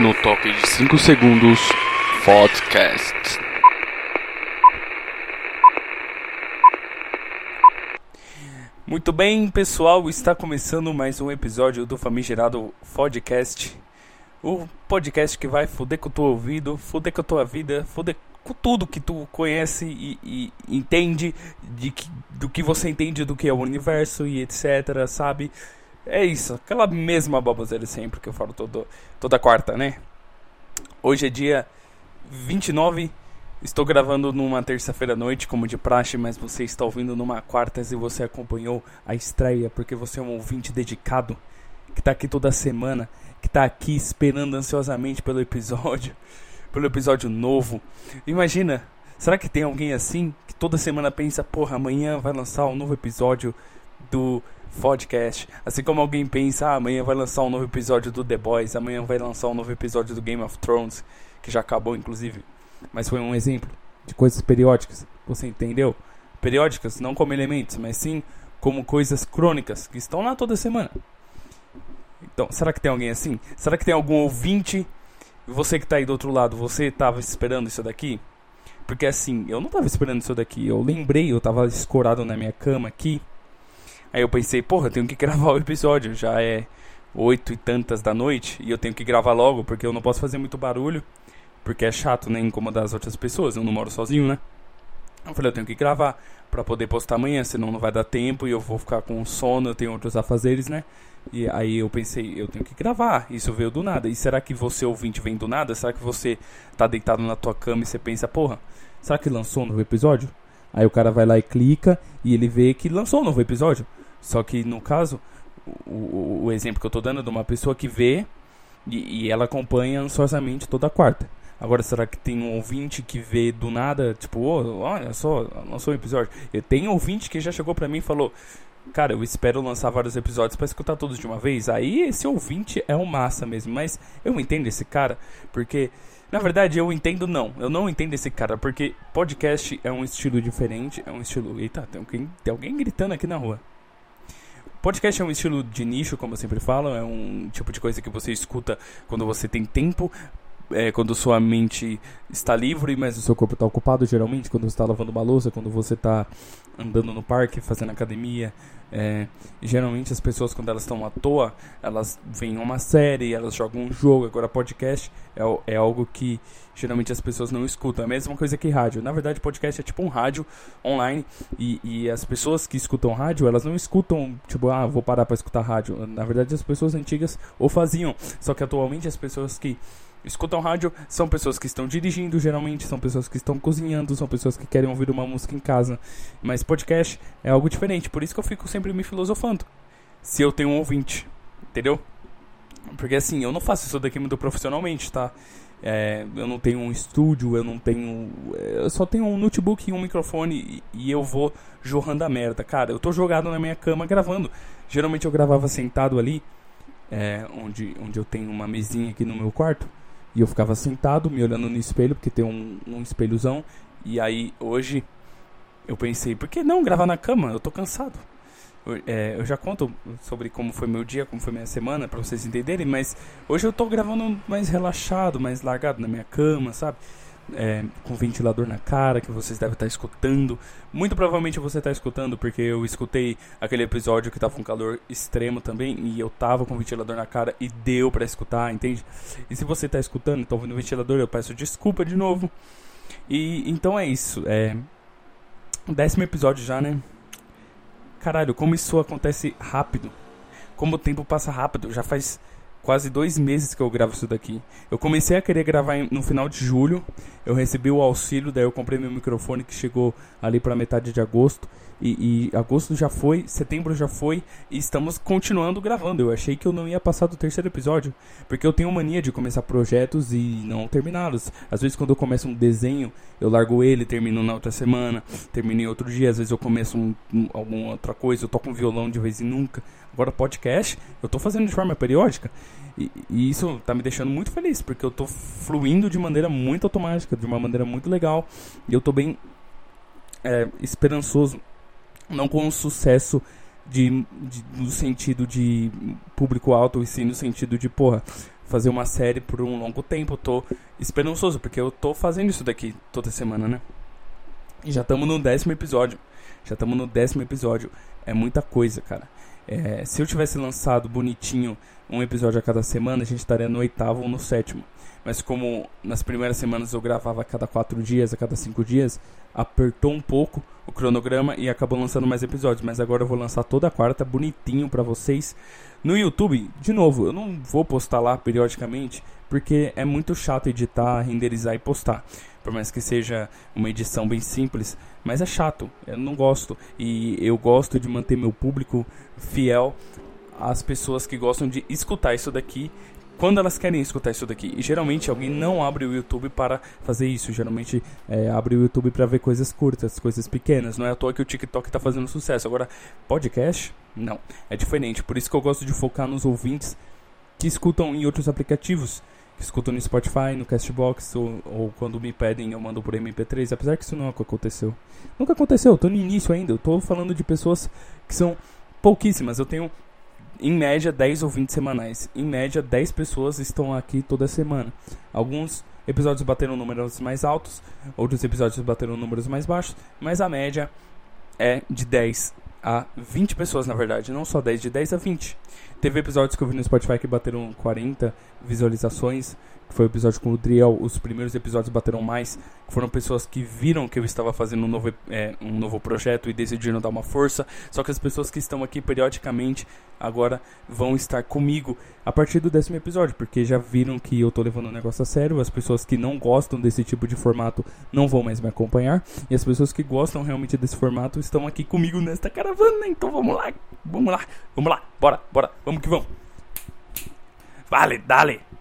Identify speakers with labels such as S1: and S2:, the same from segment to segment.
S1: No toque de 5 segundos, podcast.
S2: Muito bem, pessoal, está começando mais um episódio do famigerado Podcast. O podcast que vai foder com o teu ouvido, foder com a tua vida, foder com tudo que tu conhece e, e entende de que, do que você entende do que é o universo e etc, sabe? É isso, aquela mesma baboseira sempre que eu falo todo, toda quarta, né? Hoje é dia 29, estou gravando numa terça-feira à noite, como de praxe, mas você está ouvindo numa quarta e você acompanhou a estreia, porque você é um ouvinte dedicado, que está aqui toda semana, que está aqui esperando ansiosamente pelo episódio, pelo episódio novo. Imagina, será que tem alguém assim, que toda semana pensa, porra, amanhã vai lançar um novo episódio do podcast. Assim como alguém pensa, ah, amanhã vai lançar um novo episódio do The Boys, amanhã vai lançar um novo episódio do Game of Thrones, que já acabou inclusive. Mas foi um exemplo de coisas periódicas. Você entendeu? Periódicas, não como elementos, mas sim como coisas crônicas que estão lá toda semana. Então, será que tem alguém assim? Será que tem algum ouvinte? Você que está aí do outro lado, você estava esperando isso daqui? Porque assim, eu não estava esperando isso daqui. Eu lembrei, eu estava escorado na minha cama aqui. Aí eu pensei, porra, eu tenho que gravar o episódio. Já é oito e tantas da noite e eu tenho que gravar logo porque eu não posso fazer muito barulho. Porque é chato, né? Incomodar as outras pessoas. Eu não moro sozinho, né? Eu falei, eu tenho que gravar para poder postar amanhã, senão não vai dar tempo e eu vou ficar com sono, eu tenho outros afazeres, né? E aí eu pensei, eu tenho que gravar. Isso veio do nada. E será que você ouvinte vem do nada? Será que você tá deitado na tua cama e você pensa, porra, será que lançou um novo episódio? Aí o cara vai lá e clica e ele vê que lançou um novo episódio. Só que no caso, o, o, exemplo que eu tô dando é de uma pessoa que vê e, e ela acompanha ansiosamente toda quarta. Agora, será que tem um ouvinte que vê do nada, tipo, oh, olha só, lançou um episódio? Eu tenho ouvinte que já chegou pra mim e falou: Cara, eu espero lançar vários episódios para escutar todos de uma vez. Aí esse ouvinte é um massa mesmo. Mas eu entendo esse cara, porque. Na verdade, eu entendo não. Eu não entendo esse cara, porque podcast é um estilo diferente. É um estilo. Eita, tem alguém, tem alguém gritando aqui na rua. Podcast é um estilo de nicho, como eu sempre falo. É um tipo de coisa que você escuta quando você tem tempo é, quando sua mente está livre, mas o seu corpo está ocupado, geralmente, quando você está lavando uma louça, quando você está andando no parque, fazendo academia. É, geralmente as pessoas, quando elas estão à toa, elas veem uma série, elas jogam um jogo. Agora, podcast é, é algo que geralmente as pessoas não escutam. É a mesma coisa que rádio. Na verdade, podcast é tipo um rádio online e, e as pessoas que escutam rádio, elas não escutam, tipo, ah, vou parar para escutar rádio. Na verdade, as pessoas antigas o faziam. Só que atualmente as pessoas que escutam rádio são pessoas que estão dirigindo, geralmente, são pessoas que estão cozinhando, são pessoas que querem ouvir uma música em casa. Mas podcast é algo diferente, por isso que eu fico sempre me filosofando. Se eu tenho um ouvinte, entendeu? Porque assim, eu não faço isso daqui muito profissionalmente, tá? É, eu não tenho um estúdio, eu não tenho. Eu só tenho um notebook e um microfone e, eu vou jorrando a merda. Cara, eu tô jogado na minha cama gravando. Geralmente eu gravava sentado ali, é, onde, onde eu tenho uma mesinha aqui no meu quarto. E eu ficava sentado, me olhando no espelho, porque tem um, um espelhozão. E aí, hoje, eu pensei, por que não gravar na cama? Eu tô cansado. Eu, é, eu já conto sobre como foi meu dia, como foi minha semana, para vocês entenderem. Mas hoje eu tô gravando mais relaxado, mais largado na minha cama, sabe? É, com ventilador na cara, que vocês devem estar escutando. Muito provavelmente você está escutando, porque eu escutei aquele episódio que estava com calor extremo também, e eu tava com ventilador na cara e deu para escutar, entende? E se você está escutando, está ouvindo ventilador, eu peço desculpa de novo. E então é isso. É. Décimo episódio já, né? Caralho, como isso acontece rápido. Como o tempo passa rápido. Já faz quase dois meses que eu gravo isso daqui. Eu comecei a querer gravar no final de julho. Eu recebi o auxílio, daí eu comprei meu microfone que chegou ali para metade de agosto. E, e, agosto já foi, setembro já foi, e estamos continuando gravando. Eu achei que eu não ia passar do terceiro episódio, porque eu tenho mania de começar projetos e não terminá-los. Às vezes, quando eu começo um desenho, eu largo ele, termino na outra semana, termino em outro dia. Às vezes, eu começo um, um, alguma outra coisa, eu toco um violão de vez em nunca. Agora, podcast, eu tô fazendo de forma periódica. E, e, isso tá me deixando muito feliz, porque eu tô fluindo de maneira muito automática, de uma maneira muito legal. E eu tô bem é, esperançoso, não com um sucesso de, de, no sentido de público alto, e sim no sentido de, porra, fazer uma série por um longo tempo. Eu tô esperançoso, porque eu tô fazendo isso daqui toda semana, né? E já estamos no décimo episódio. Já estamos no décimo episódio. É muita coisa, cara. É, se eu tivesse lançado bonitinho um episódio a cada semana, a gente estaria no oitavo ou no sétimo. Mas como nas primeiras semanas eu gravava a cada quatro dias, a cada cinco dias, apertou um pouco o cronograma e acabou lançando mais episódios. Mas agora eu vou lançar toda quarta, bonitinho para vocês. No YouTube, de novo, eu não vou postar lá periodicamente, porque é muito chato editar, renderizar e postar. Por mais que seja uma edição bem simples, mas é chato, eu não gosto. E eu gosto de manter meu público fiel às pessoas que gostam de escutar isso daqui quando elas querem escutar isso daqui. E geralmente alguém não abre o YouTube para fazer isso. Geralmente é, abre o YouTube para ver coisas curtas, coisas pequenas. Não é à toa que o TikTok está fazendo sucesso. Agora, podcast? Não. É diferente. Por isso que eu gosto de focar nos ouvintes que escutam em outros aplicativos. Que escutam no Spotify, no Castbox, ou, ou quando me pedem eu mando por MP3. Apesar que isso nunca aconteceu. Nunca aconteceu, eu tô no início ainda. Eu tô falando de pessoas que são pouquíssimas. Eu tenho em média 10 ou 20 semanais. Em média 10 pessoas estão aqui toda semana. Alguns episódios bateram números mais altos, outros episódios bateram números mais baixos, mas a média é de 10 a 20 pessoas, na verdade, não só 10, de 10 a 20. Teve episódios que eu vi no Spotify que bateram 40 visualizações, que foi o episódio com o Driel. Os primeiros episódios bateram mais. Foram pessoas que viram que eu estava fazendo um novo, é, um novo projeto e decidiram dar uma força. Só que as pessoas que estão aqui periodicamente agora vão estar comigo a partir do décimo episódio, porque já viram que eu estou levando o negócio a sério. As pessoas que não gostam desse tipo de formato não vão mais me acompanhar. E as pessoas que gostam realmente desse formato estão aqui comigo nesta caravana. Então vamos lá, vamos lá, vamos lá, bora, bora, vamos que vamos. Vale, dale.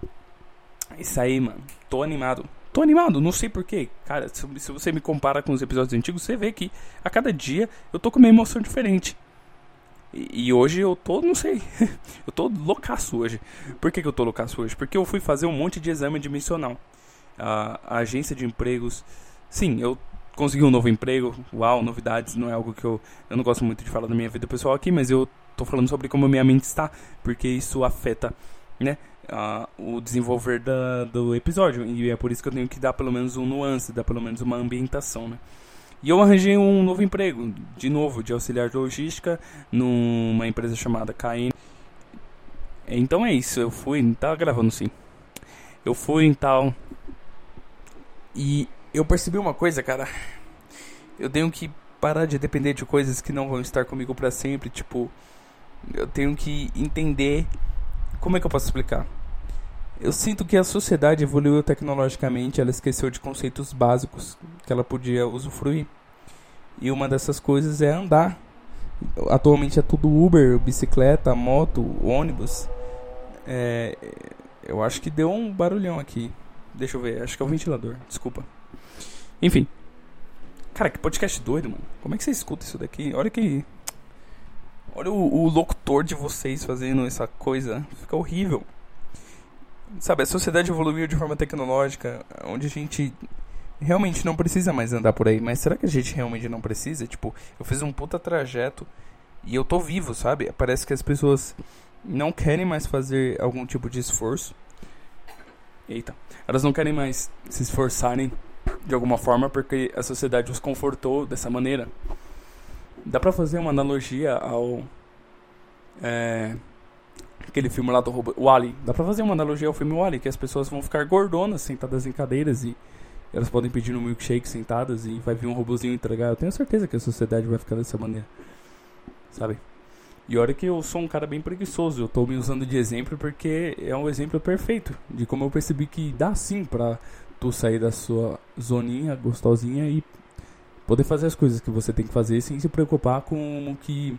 S2: Isso aí, mano. Tô animado. Tô animado, não sei porquê. Cara, se, se, você me compara com os episódios antigos, você vê que a cada dia eu tô com uma emoção diferente. E, e hoje eu tô, não sei. eu tô loucaço hoje. Por que, que eu tô loucaço hoje? Porque eu fui fazer um monte de exame dimensional. A, a agência de empregos. Sim, eu consegui um novo emprego. Uau, novidades. Não é algo que eu. Eu não gosto muito de falar da minha vida pessoal aqui, mas eu tô falando sobre como a minha mente está. Porque isso afeta, né? Uh, o desenvolver da, do episódio. E é por isso que eu tenho que dar pelo menos um nuance, dar pelo menos uma ambientação, né? E eu arranjei um novo emprego, de novo, de auxiliar de logística, numa empresa chamada KN. Então é isso, eu fui, tá gravando sim. Eu fui em tal. E eu percebi uma coisa, cara. Eu tenho que parar de depender de coisas que não vão estar comigo para sempre, tipo, eu tenho que entender como é que eu posso explicar? Eu sinto que a sociedade evoluiu tecnologicamente, ela esqueceu de conceitos básicos que ela podia usufruir. E uma dessas coisas é andar. Atualmente é tudo Uber, bicicleta, moto, ônibus. É, eu acho que deu um barulhão aqui. Deixa eu ver, acho que é o ventilador, desculpa. Enfim. Cara, que podcast doido, mano. Como é que você escuta isso daqui? Olha que Olha o, o locutor de vocês fazendo essa coisa. Fica horrível. Sabe, a sociedade evoluiu de forma tecnológica, onde a gente realmente não precisa mais andar por aí. Mas será que a gente realmente não precisa? Tipo, eu fiz um puta trajeto e eu tô vivo, sabe? Parece que as pessoas não querem mais fazer algum tipo de esforço. Eita. Elas não querem mais se esforçarem de alguma forma porque a sociedade os confortou dessa maneira. Dá pra fazer uma analogia ao. É, aquele filme lá do robô. Ali. Dá pra fazer uma analogia ao filme Wally, que as pessoas vão ficar gordonas sentadas em cadeiras e elas podem pedir um milkshake sentadas e vai vir um robôzinho entregar. Eu tenho certeza que a sociedade vai ficar dessa maneira. Sabe? E olha que eu sou um cara bem preguiçoso. Eu tô me usando de exemplo porque é um exemplo perfeito de como eu percebi que dá sim pra tu sair da sua zoninha gostosinha e poder fazer as coisas que você tem que fazer sem se preocupar com o que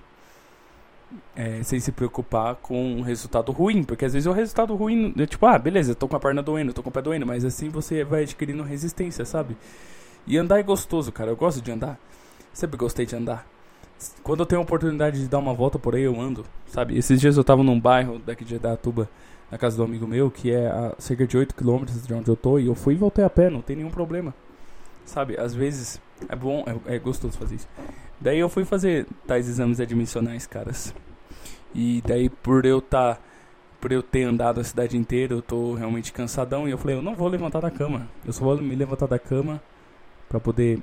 S2: é, sem se preocupar com um resultado ruim, porque às vezes o resultado ruim é tipo, ah, beleza, tô com a perna doendo, tô com o pé doendo, mas assim você vai adquirindo resistência, sabe? E andar é gostoso, cara, eu gosto de andar. Sempre gostei de andar. Quando eu tenho a oportunidade de dar uma volta por aí, eu ando, sabe? Esses dias eu tava num bairro daqui de Datuba, na casa do amigo meu, que é a cerca de 8 km de onde eu tô, e eu fui e voltei a pé, não tem nenhum problema. Sabe? Às vezes é bom, é, é gostoso fazer isso. Daí eu fui fazer tais exames admissionais, caras. E daí por eu. Tá, por eu ter andado a cidade inteira, eu tô realmente cansadão. E eu falei, eu não vou levantar da cama. Eu só vou me levantar da cama pra poder,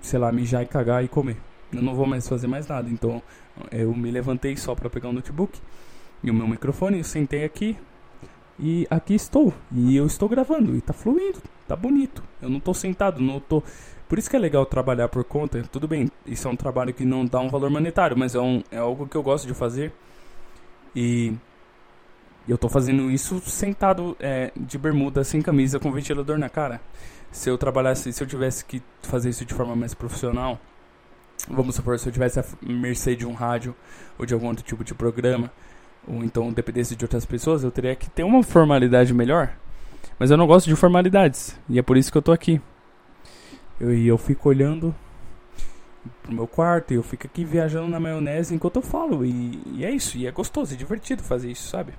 S2: sei lá, mijar e cagar e comer. Eu não vou mais fazer mais nada. Então eu me levantei só pra pegar o notebook e o meu microfone. Eu sentei aqui, e aqui estou. E eu estou gravando. E tá fluindo. Tá bonito. Eu não tô sentado, não tô. Por isso que é legal trabalhar por conta. Tudo bem, isso é um trabalho que não dá um valor monetário, mas é, um, é algo que eu gosto de fazer. E eu tô fazendo isso sentado é, de bermuda, sem camisa, com ventilador na cara. Se eu trabalhasse, se eu tivesse que fazer isso de forma mais profissional, vamos supor, se eu tivesse a mercê de um rádio ou de algum outro tipo de programa, ou então dependesse de outras pessoas, eu teria que ter uma formalidade melhor. Mas eu não gosto de formalidades. E é por isso que eu tô aqui. Eu, e eu fico olhando pro meu quarto e eu fico aqui viajando na maionese enquanto eu falo. E, e é isso. E é gostoso, é divertido fazer isso, sabe?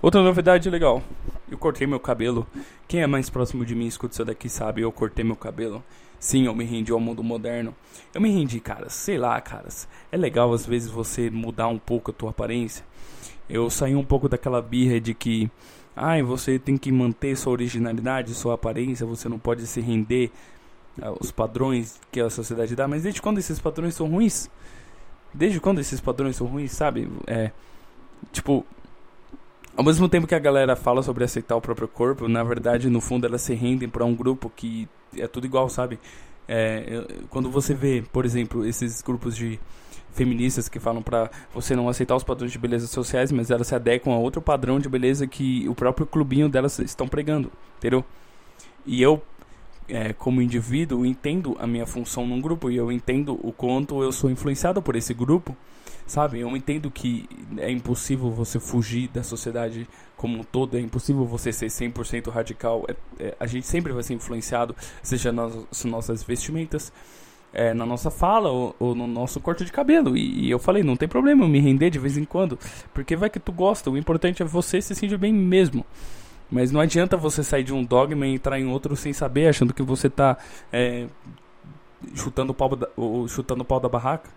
S2: Outra novidade legal. Eu cortei meu cabelo. Quem é mais próximo de mim escuta isso daqui sabe. Eu cortei meu cabelo. Sim, eu me rendi ao mundo moderno. Eu me rendi, caras. Sei lá, caras. É legal às vezes você mudar um pouco a tua aparência. Eu saí um pouco daquela birra de que ai, você tem que manter sua originalidade, sua aparência, você não pode se render aos padrões que a sociedade dá. Mas desde quando esses padrões são ruins? Desde quando esses padrões são ruins, sabe? É, tipo, ao mesmo tempo que a galera fala sobre aceitar o próprio corpo, na verdade, no fundo, elas se rendem para um grupo que é tudo igual, sabe? É, quando você vê, por exemplo, esses grupos de feministas que falam para você não aceitar os padrões de beleza sociais, mas elas se adequam a outro padrão de beleza que o próprio clubinho delas estão pregando, entendeu? E eu, é, como indivíduo, entendo a minha função num grupo e eu entendo o quanto eu sou influenciado por esse grupo, sabe? Eu entendo que é impossível você fugir da sociedade como um todo, é impossível você ser 100% radical. É, é, a gente sempre vai ser influenciado, seja nas nossas vestimentas, é, na nossa fala ou, ou, no nosso corte de cabelo. E, e, eu falei, não tem problema eu me render de vez em quando, porque vai que tu gosta. O importante é você se sentir bem mesmo. Mas não adianta você sair de um dogma e entrar em outro sem saber, achando que você está é, chutando, o pau da, ou chutando o pau da barraca.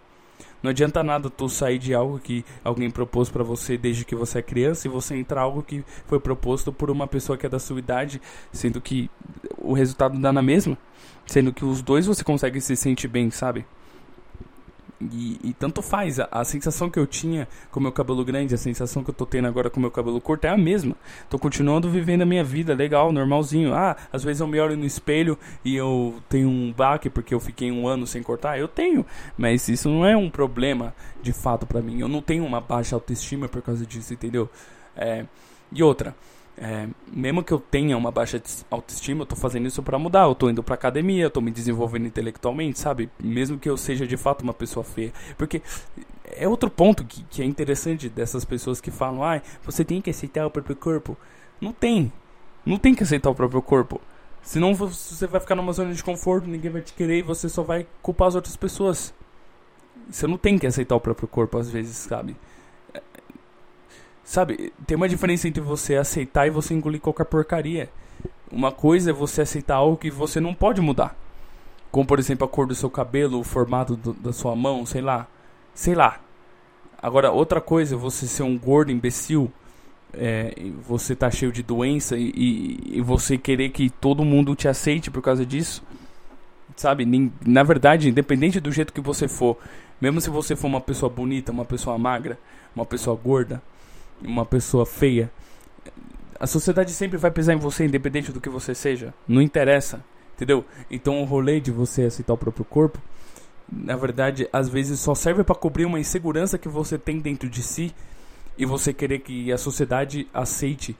S2: Não adianta nada tu sair de algo que alguém propôs para você desde que você é criança e você entrar algo que foi proposto por uma pessoa que é da sua idade, sendo que o resultado dá na mesma. Sendo que os dois você consegue se sentir bem, sabe? E, e, tanto faz, a, a, sensação que eu tinha com meu cabelo grande, a sensação que eu tô tendo agora com meu cabelo curto é a mesma. Tô continuando vivendo a minha vida, legal, normalzinho. Ah, às vezes eu me olho no espelho e eu tenho um baque porque eu fiquei um ano sem cortar. Eu tenho, mas isso não é um problema de fato para mim. Eu não tenho uma baixa autoestima por causa disso, entendeu? É, e outra, é, mesmo que eu tenha uma baixa autoestima, eu tô fazendo isso para mudar. Eu tô indo pra academia, eu tô me desenvolvendo intelectualmente, sabe? Mesmo que eu seja de fato uma pessoa feia. Porque é outro ponto que, que é interessante dessas pessoas que falam: ah, você tem que aceitar o próprio corpo. Não tem. Não tem que aceitar o próprio corpo. Senão você vai ficar numa zona de conforto, ninguém vai te querer e você só vai culpar as outras pessoas. Você não tem que aceitar o próprio corpo às vezes, sabe? Sabe, tem uma diferença entre você aceitar e você engolir qualquer porcaria. Uma coisa é você aceitar algo que você não pode mudar. Como, por exemplo, a cor do seu cabelo, o formato do, da sua mão, sei lá. Sei lá. Agora, outra coisa é você ser um gordo imbecil, é, você tá cheio de doença e, e, e, você querer que todo mundo te aceite por causa disso. Sabe? Na verdade, independente do jeito que você for, mesmo se você for uma pessoa bonita, uma pessoa magra, uma pessoa gorda, uma pessoa feia, a sociedade sempre vai pisar em você, independente do que você seja. Não interessa, entendeu? Então o rolê de você aceitar o próprio corpo, na verdade, às vezes só serve para cobrir uma insegurança que você tem dentro de si e você querer que a sociedade aceite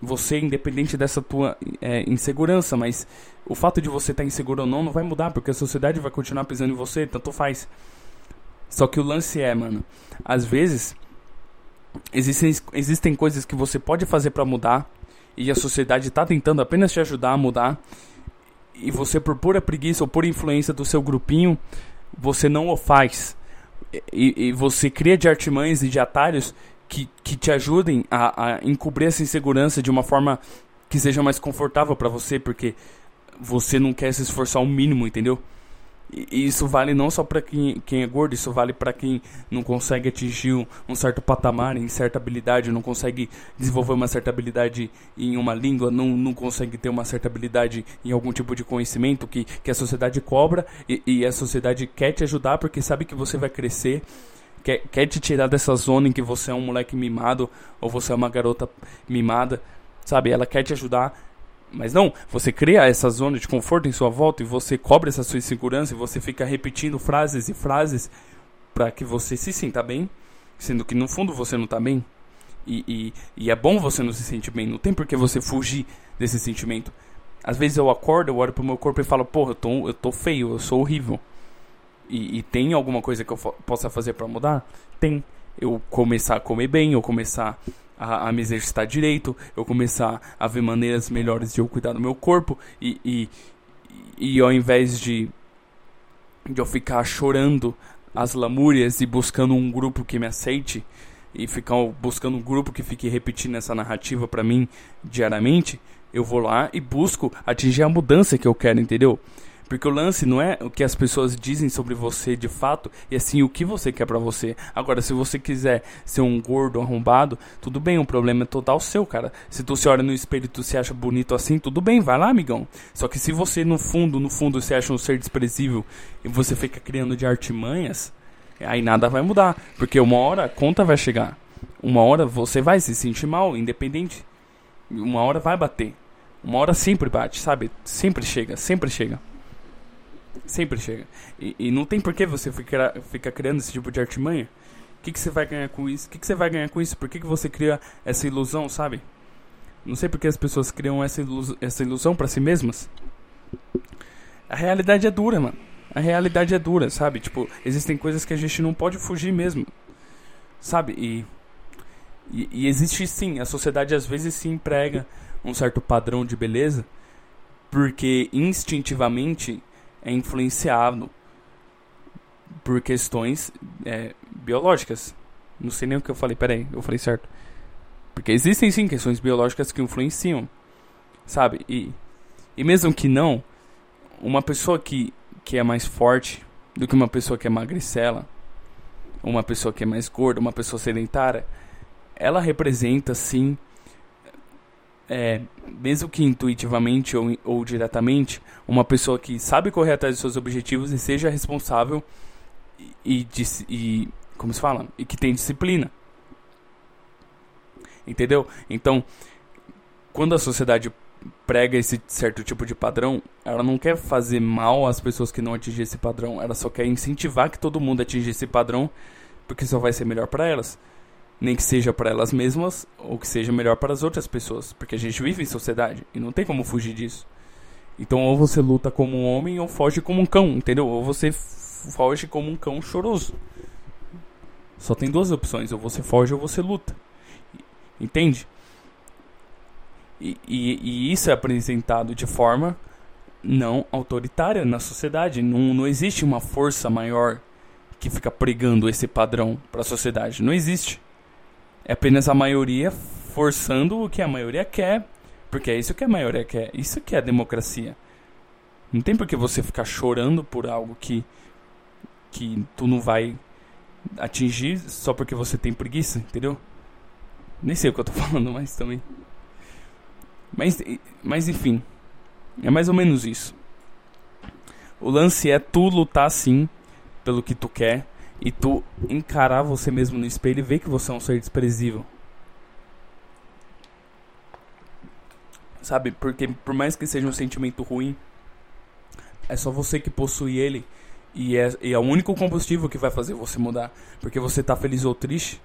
S2: você, independente dessa tua é, insegurança. Mas o fato de você estar tá inseguro ou não não vai mudar, porque a sociedade vai continuar pisando em você, tanto faz. Só que o lance é, mano, às vezes existem, existem coisas que você pode fazer para mudar e a sociedade está tentando apenas te ajudar a mudar e você por pura preguiça ou por influência do seu grupinho você não o faz e, e você cria de artimanhas e de atalhos que, que te ajudem a, a encobrir essa insegurança de uma forma que seja mais confortável para você porque você não quer se esforçar o mínimo, entendeu? E isso vale não só para quem, quem é gordo, isso vale para quem não consegue atingir um, certo patamar em certa habilidade, não consegue desenvolver uma certa habilidade em uma língua, não, não consegue ter uma certa habilidade em algum tipo de conhecimento que, que a sociedade cobra e, e a sociedade quer te ajudar porque sabe que você vai crescer, quer, quer te tirar dessa zona em que você é um moleque mimado ou você é uma garota mimada, sabe? Ela quer te ajudar mas não, você cria essa zona de conforto em sua volta e você cobre essa sua insegurança e você fica repetindo frases e frases para que você se sinta bem, sendo que no fundo você não está bem. E, e, e, é bom você não se sentir bem, não tem por que você fugir desse sentimento. Às vezes eu acordo, eu olho pro meu corpo e falo, porra, eu tô, eu tô feio, eu sou horrível. E, e tem alguma coisa que eu possa fazer para mudar? Tem. Eu começar a comer bem, eu começar a, a, me exercitar direito, eu começar a ver maneiras melhores de eu cuidar do meu corpo e, e, e ao invés de, de eu ficar chorando as lamúrias e buscando um grupo que me aceite e ficar buscando um grupo que fique repetindo essa narrativa para mim diariamente, eu vou lá e busco atingir a mudança que eu quero, entendeu? Porque o lance não é o que as pessoas dizem sobre você de fato, e assim o que você quer para você. Agora, se você quiser ser um gordo arrombado, tudo bem, o problema é total seu, cara. Se tu se olha no espelho e tu se acha bonito assim, tudo bem, vai lá, amigão. Só que se você no fundo, no fundo, se acha um ser desprezível e você fica criando de artimanhas, aí nada vai mudar. Porque uma hora a conta vai chegar. Uma hora você vai se sentir mal, independente. Uma hora vai bater. Uma hora sempre bate, sabe? Sempre chega, sempre chega. Sempre chega. E, e não tem por que você ficar, ficar criando esse tipo de artimanha. O que, que você vai ganhar com isso? O que, que você vai ganhar com isso? Por que, que você cria essa ilusão, sabe? Não sei por que as pessoas criam essa, ilus essa ilusão para si mesmas. A realidade é dura, mano. A realidade é dura, sabe? Tipo, existem coisas que a gente não pode fugir mesmo. Sabe? E, e, e existe sim, a sociedade às vezes se emprega um certo padrão de beleza porque instintivamente é influenciado por questões é, biológicas. Não sei nem o que eu falei, peraí, eu falei certo. Porque existem sim questões biológicas que influenciam, sabe? E, e mesmo que não, uma pessoa que, que é mais forte do que uma pessoa que é magricela, uma pessoa que é mais gorda, uma pessoa sedentária, ela representa sim é, mesmo que intuitivamente ou, ou diretamente, uma pessoa que sabe correr atrás dos seus objetivos e seja responsável e, e, e como se fala, e que tem disciplina. Entendeu? Então, quando a sociedade prega esse certo tipo de padrão, ela não quer fazer mal às pessoas que não atingem esse padrão, ela só quer incentivar que todo mundo atinja esse padrão, porque só vai ser melhor para elas nem que seja para elas mesmas ou que seja melhor para as outras pessoas, porque a gente vive em sociedade e não tem como fugir disso. Então ou você luta como um homem ou foge como um cão, entendeu? Ou você foge como um cão choroso. Só tem duas opções, ou você foge ou você luta. Entende? E, e, e isso é apresentado de forma não autoritária na sociedade. Não, não existe uma força maior que fica pregando esse padrão para a sociedade. Não existe. É apenas a maioria forçando o que a maioria quer. Porque é isso que a maioria quer. Isso que é democracia. Não tem por que você ficar chorando por algo que, que tu não vai atingir só porque você tem preguiça, entendeu? Nem sei o que eu tô falando, mas também. Mas, mas enfim. É mais ou menos isso. O lance é tu lutar sim pelo que tu quer e tu encarar você mesmo no espelho e ver que você é um ser desprezível. Sabe? Porque por mais que seja um sentimento ruim, é só você que possui ele e é, e é o único combustível que vai fazer você mudar. Porque você tá feliz ou triste,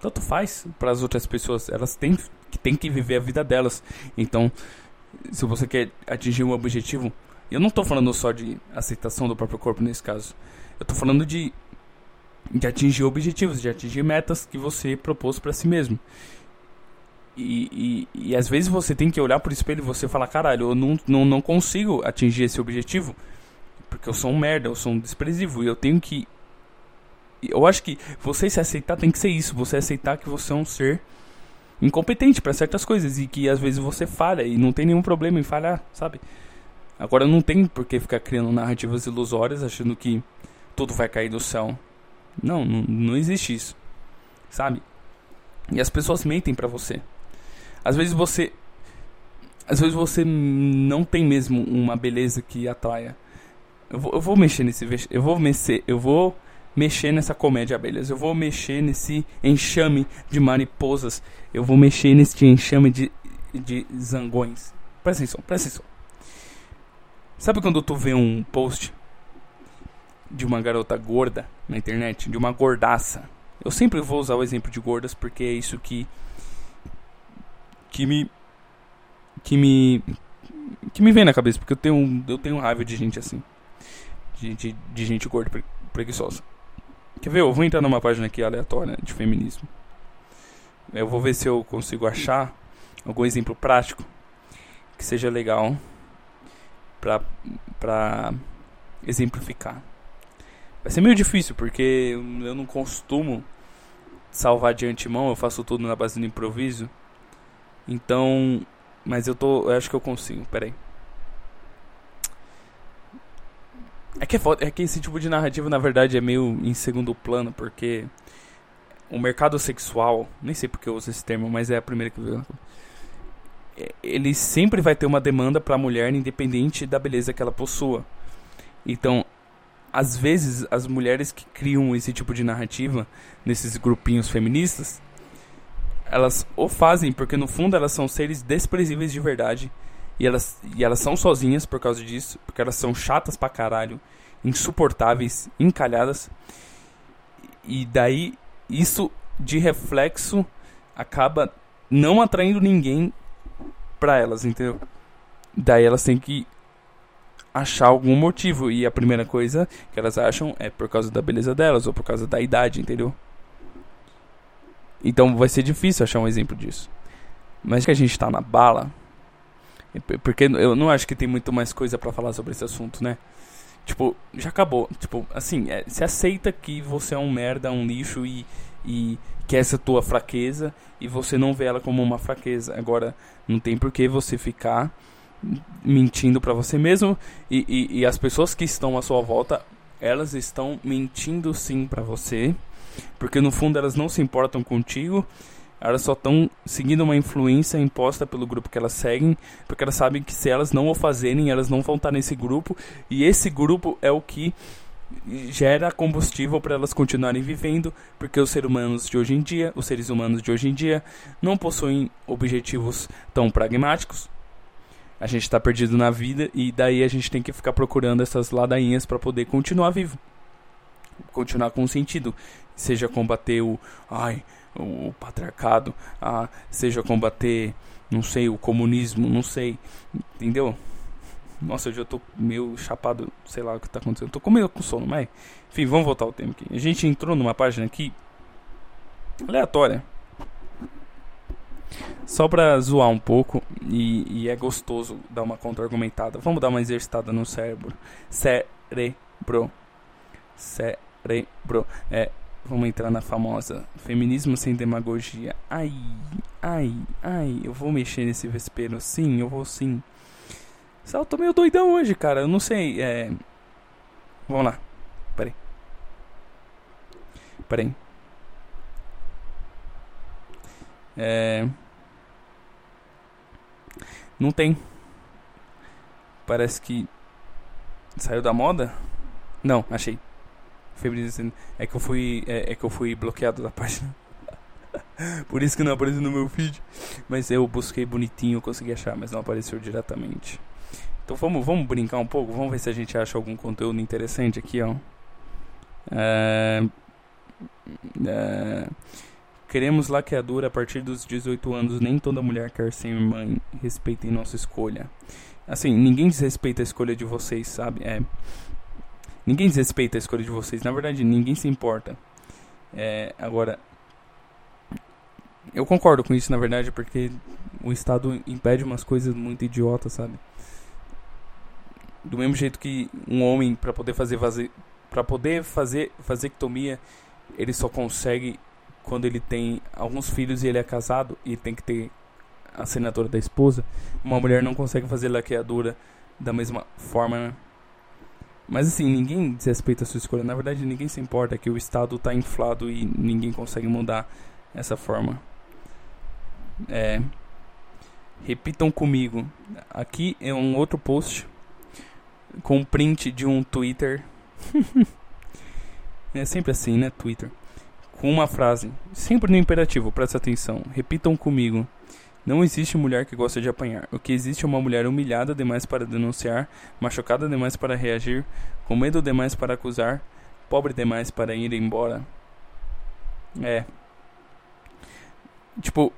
S2: tanto faz para as outras pessoas. Elas têm, têm que viver a vida delas. Então, se você quer atingir um objetivo, eu não tô falando só de aceitação do próprio corpo nesse caso. Eu tô falando de de atingir objetivos, de atingir metas que você propôs para si mesmo. E, e, e, às vezes você tem que olhar pro espelho e você falar, caralho, eu não, não, não consigo atingir esse objetivo porque eu sou um merda, eu sou um desprezível e eu tenho que. Eu acho que você se aceitar tem que ser isso, você aceitar que você é um ser incompetente para certas coisas e que às vezes você falha e não tem nenhum problema em falhar, sabe? Agora não tem por que ficar criando narrativas ilusórias achando que tudo vai cair do céu. Não, não, não existe isso. Sabe? E as pessoas mentem para você. Às vezes você às vezes você não tem mesmo uma beleza que atraia. Eu vou, eu vou mexer nesse eu vou mexer, eu vou mexer nessa comédia abelhas. Eu vou mexer nesse enxame de mariposas. Eu vou mexer nesse enxame de de zangões. Presta atenção, presta atenção. Sabe quando tu vê um post de uma garota gorda na internet, de uma gordaça? Eu sempre vou usar o exemplo de gordas porque é isso que que me que me que me vem na cabeça, porque eu tenho eu tenho raiva de gente assim. De, de, de gente gorda preguiçosa. Quer ver? Eu vou entrar numa página aqui aleatória de feminismo. Eu vou ver se eu consigo achar algum exemplo prático que seja legal pra exemplificar. Vai ser meio difícil porque eu não costumo salvar de antemão, eu faço tudo na base do improviso. Então, mas eu tô, eu acho que eu consigo, peraí. É que, é, é que esse tipo de narrativa, na verdade, é meio em segundo plano, porque o mercado sexual, nem sei porque eu uso esse termo, mas é a primeira que eu é, ele sempre vai ter uma demanda para a mulher independente da beleza que ela possua. Então, às vezes as mulheres que criam esse tipo de narrativa nesses grupinhos feministas, elas o fazem porque no fundo elas são seres desprezíveis de verdade e elas e elas são sozinhas por causa disso, porque elas são chatas pra caralho, insuportáveis, encalhadas. E daí isso de reflexo acaba não atraindo ninguém para elas, entendeu? Daí elas têm que achar algum motivo e a primeira coisa que elas acham é por causa da beleza delas ou por causa da idade, entendeu? Então vai ser difícil achar um exemplo disso. Mas que a gente tá na bala, porque eu não acho que tem muito mais coisa para falar sobre esse assunto, né? Tipo, já acabou. Tipo, assim, é, se aceita que você é um merda, um lixo e, e que essa é tua fraqueza e você não vê ela como uma fraqueza. Agora, não tem por que você ficar mentindo para você mesmo e, e, e, as pessoas que estão à sua volta, elas estão mentindo sim para você, porque no fundo elas não se importam contigo. Elas só estão seguindo uma influência imposta pelo grupo que elas seguem, porque elas sabem que se elas não o fazerem, elas não vão estar nesse grupo, e esse grupo é o que gera combustível para elas continuarem vivendo, porque os seres humanos de hoje em dia, os seres humanos de hoje em dia, não possuem objetivos tão pragmáticos. A gente está perdido na vida e daí a gente tem que ficar procurando essas ladainhas para poder continuar vivo, continuar com sentido, seja combater o, ai, o patriarcado, ah, seja combater, não sei, o comunismo, não sei, entendeu? Nossa, eu já tô meio chapado, sei lá o que tá acontecendo. tô com meio com sono, mas. Enfim, vamos voltar ao tempo aqui. A gente entrou numa página aqui. aleatória. Só pra zoar um pouco. E, e é gostoso dar uma contra-argumentada. Vamos dar uma exercitada no cérebro. Cérebro. Cérebro. É. Vamos entrar na famosa feminismo sem demagogia. Ai, ai, ai, eu vou mexer nesse vespeiro. Sim, eu vou sim. Só eu tô meio doidão hoje, cara. Eu não sei. É... Vamos lá. Peraí. Peraí. É... Não tem. Parece que saiu da moda. Não, achei. É que eu fui, é, é que eu fui bloqueado da página. Por isso que não apareceu no meu feed. Mas eu busquei bonitinho, consegui achar, mas não apareceu diretamente. Então vamos, vamos brincar um pouco, vamos ver se a gente acha algum conteúdo interessante aqui, ó. É, é, queremos laqueadura a partir dos 18 anos. Nem toda mulher quer ser mãe. Respeitem nossa escolha. Assim, ninguém desrespeita a escolha de vocês, sabe? É, ninguém desrespeita a escolha de vocês. Na verdade, ninguém se importa. É, agora, eu concordo com isso, na verdade, porque o Estado impede umas coisas muito idiotas, sabe? do mesmo jeito que um homem para poder fazer para poder fazer vasectomia, ele só consegue quando ele tem alguns filhos e ele é casado e tem que ter a assinatura da esposa. Uma mulher não consegue fazer laqueadura da mesma forma, né? Mas assim, ninguém desrespeita a sua escolha. Na verdade, ninguém se importa que o Estado está inflado e ninguém consegue mudar essa forma. É. Repitam comigo. Aqui é um outro post com um print de um Twitter. é sempre assim, né? Twitter. Com uma frase, sempre no imperativo, presta atenção. Repitam comigo. Não existe mulher que gosta de apanhar. O que existe é uma mulher humilhada demais para denunciar, machucada demais para reagir, com medo demais para acusar, pobre demais para ir embora. É. Tipo,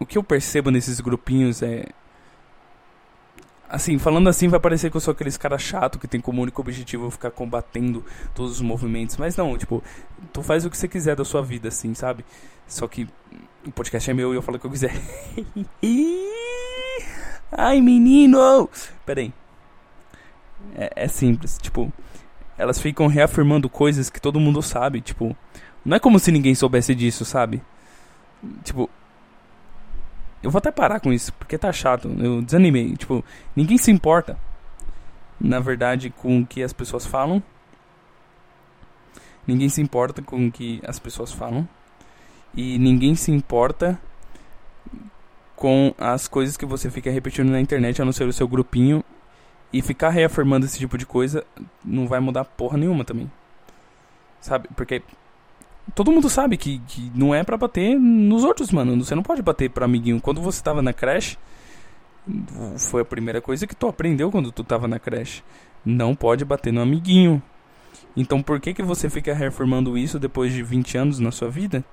S2: o que eu percebo nesses grupinhos é. Assim, falando assim, vai parecer que eu sou aqueles cara chato que tem como único objetivo ficar combatendo todos os movimentos. Mas não, tipo, tu faz o que você quiser da sua vida, assim, sabe? Só que o podcast é meu e eu falo o que eu quiser. Ai, menino! Pera aí. É, é, simples, tipo, elas ficam reafirmando coisas que todo mundo sabe, tipo, não é como se ninguém soubesse disso, sabe? Tipo, eu vou até parar com isso, porque tá chato, eu desanimei, tipo, ninguém se importa, na verdade, com o que as pessoas falam. Ninguém se importa com o que as pessoas falam e ninguém se importa com as coisas que você fica repetindo na internet, a não ser o seu grupinho. E ficar reafirmando esse tipo de coisa não vai mudar porra nenhuma também. Sabe? Porque todo mundo sabe que, que não é para bater nos outros, mano. Você não pode bater pra amiguinho. Quando você tava na creche, foi a primeira coisa que tu aprendeu quando tu tava na creche. Não pode bater no amiguinho. Então por que que você fica reafirmando isso depois de 20 anos na sua vida?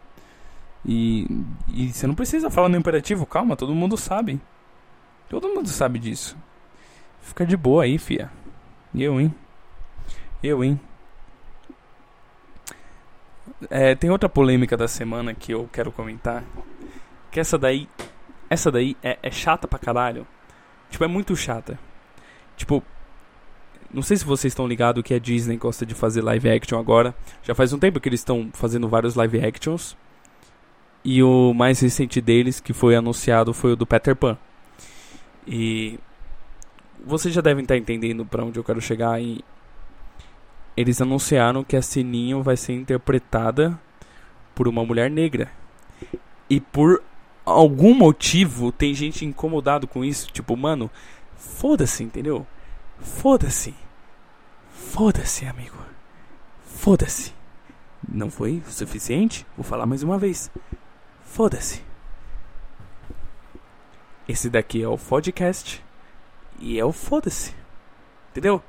S2: E, e você não precisa falar no imperativo, calma, todo mundo sabe. Todo mundo sabe disso. Fica de boa aí, fia. Eu, hein? Eu, hein? É, tem outra polêmica da semana que eu quero comentar. Que essa daí. Essa daí é, é chata pra caralho. Tipo, é muito chata. Tipo, não sei se vocês estão ligados que a Disney gosta de fazer live action agora. Já faz um tempo que eles estão fazendo vários live actions. E o mais recente deles, que foi anunciado, foi o do Peter Pan. E vocês já devem estar entendendo para onde eu quero chegar. E eles anunciaram que a Sininho vai ser interpretada por uma mulher negra. E por algum motivo tem gente incomodado com isso. Tipo, mano, foda-se, entendeu? Foda-se. Foda-se, amigo. Foda-se. Não foi o suficiente? Vou falar mais uma vez. Foda-se. Esse daqui é o podcast e é o foda-se. Entendeu?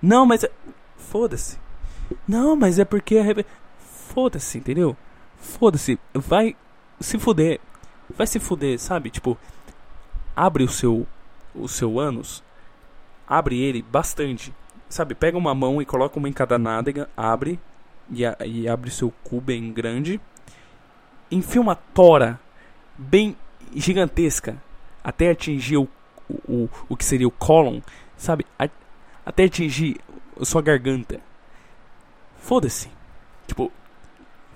S2: Não, mas. Foda-se. Não, mas é porque a rebe... foda-se, entendeu? Foda-se, vai se fuder. Vai se fuder, sabe? Tipo, abre o seu o seu ânus, abre ele bastante. Sabe, pega uma mão e coloca uma em cada nádega, abre e, a, e abre seu cu bem grande enfia uma tora bem gigantesca até atingir o, o, o que seria o colon, sabe? A, até atingir sua garganta. Foda-se. Tipo,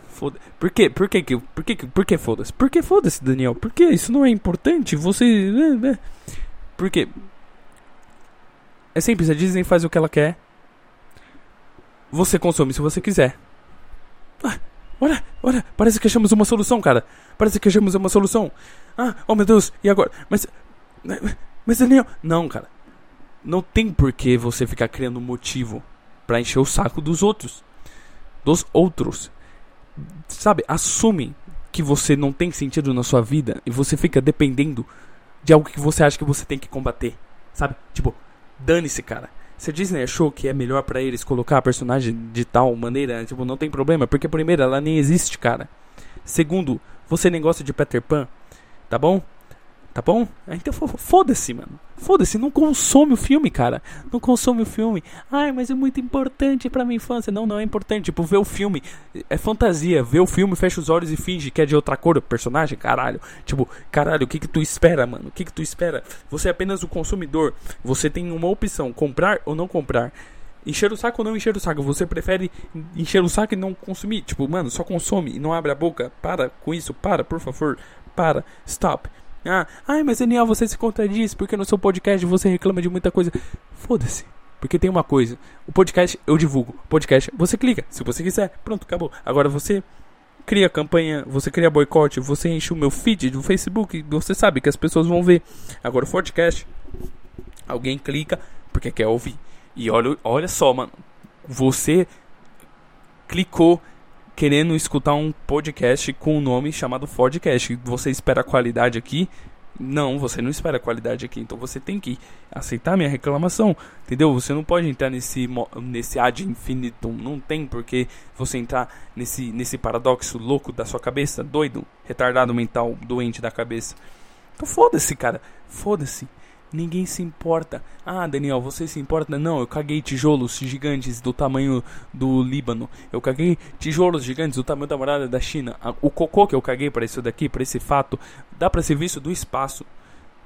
S2: foda Por quê? Por quê? Por quê? Por que foda-se? Por que foda-se, Daniel? Por que isso não é importante? Você. Né, né? Por quê? É simples, a Disney faz o que ela quer. Você consome se você quiser. Ah, Olha, olha, parece que achamos uma solução, cara. Parece que achamos uma solução. Ah, oh meu Deus, e agora? Mas. Mas Daniel. Não, cara. Não tem por que você ficar criando motivo para encher o saco dos outros. Dos outros. Sabe, assume que você não tem sentido na sua vida e você fica dependendo de algo que você acha que você tem que combater. Sabe? Tipo, dane-se, cara. Se a Disney achou que é melhor para eles colocar a personagem de tal maneira, tipo, não tem problema, porque primeiro ela nem existe, cara. Segundo, você nem gosta de Peter Pan, tá bom? Tá bom? Então foda-se, mano. Foda-se, não consome o filme, cara. Não consome o filme. Ai, mas é muito importante pra minha infância. Não, não é importante. Tipo, ver o filme. É fantasia. Ver o filme, fecha os olhos e finge que é de outra cor o personagem, caralho. Tipo, caralho, o que que tu espera, mano? O que que tu espera? Você é apenas o consumidor. Você tem uma opção: comprar ou não comprar. Encher o saco ou não encher o saco? Você prefere encher o saco e não consumir? Tipo, mano, só consome e não abre a boca. Para com isso, para, por favor. Para. Stop. Ah, ai, mas Daniel, você se contradiz porque no seu podcast você reclama de muita coisa. Foda-se. Porque tem uma coisa. O podcast eu divulgo. Podcast você clica. Se você quiser. Pronto, acabou. Agora você cria campanha, você cria boicote, você enche o meu feed do Facebook. Você sabe que as pessoas vão ver. Agora o podcast. Alguém clica porque quer ouvir. E olha, olha só, mano. Você clicou querendo escutar um podcast com um nome chamado Fordcast. Você espera qualidade aqui? Não, você não espera qualidade aqui. Então você tem que aceitar minha reclamação. Entendeu? Você não pode entrar nesse, nesse ad infinitum. Não tem porque você entrar nesse, nesse paradoxo louco da sua cabeça, doido, retardado mental, doente da cabeça. Então foda-se, cara. Foda-se. Ninguém se importa. Ah, Daniel, você se importa? Não, eu caguei tijolos gigantes do tamanho do Líbano. Eu caguei tijolos gigantes do tamanho da muralha da China. O cocô que eu caguei para isso daqui, para esse fato, dá para ser visto do espaço.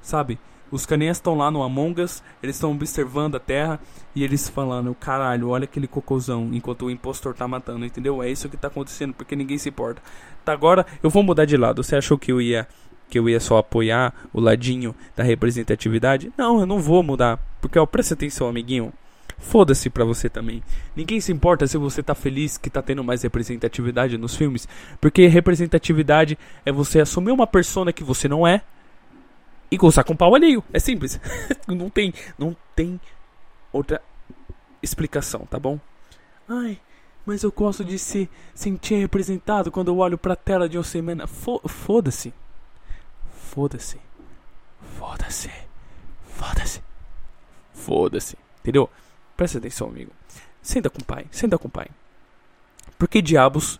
S2: Sabe? Os caninhas estão lá no Among Us, eles estão observando a Terra e eles falando, caralho, olha aquele cocôzão, enquanto o impostor tá matando, entendeu? É isso que tá acontecendo, porque ninguém se importa. Tá, agora eu vou mudar de lado. Você achou que eu ia que eu ia só apoiar o ladinho da representatividade. Não, eu não vou mudar. Porque, ó, presta atenção, amiguinho. Foda-se pra você também. Ninguém se importa se você tá feliz que tá tendo mais representatividade nos filmes. Porque representatividade é você assumir uma persona que você não é e gozar com pau alheio. É simples. não tem, não tem outra explicação, tá bom? Ai, mas eu gosto de se sentir representado quando eu olho pra tela de um cinema. Foda-se. Foda-se. Foda-se. Foda-se. Foda-se. Entendeu? Presta atenção, amigo. Senta com o pai. Senta com o pai. Por que diabos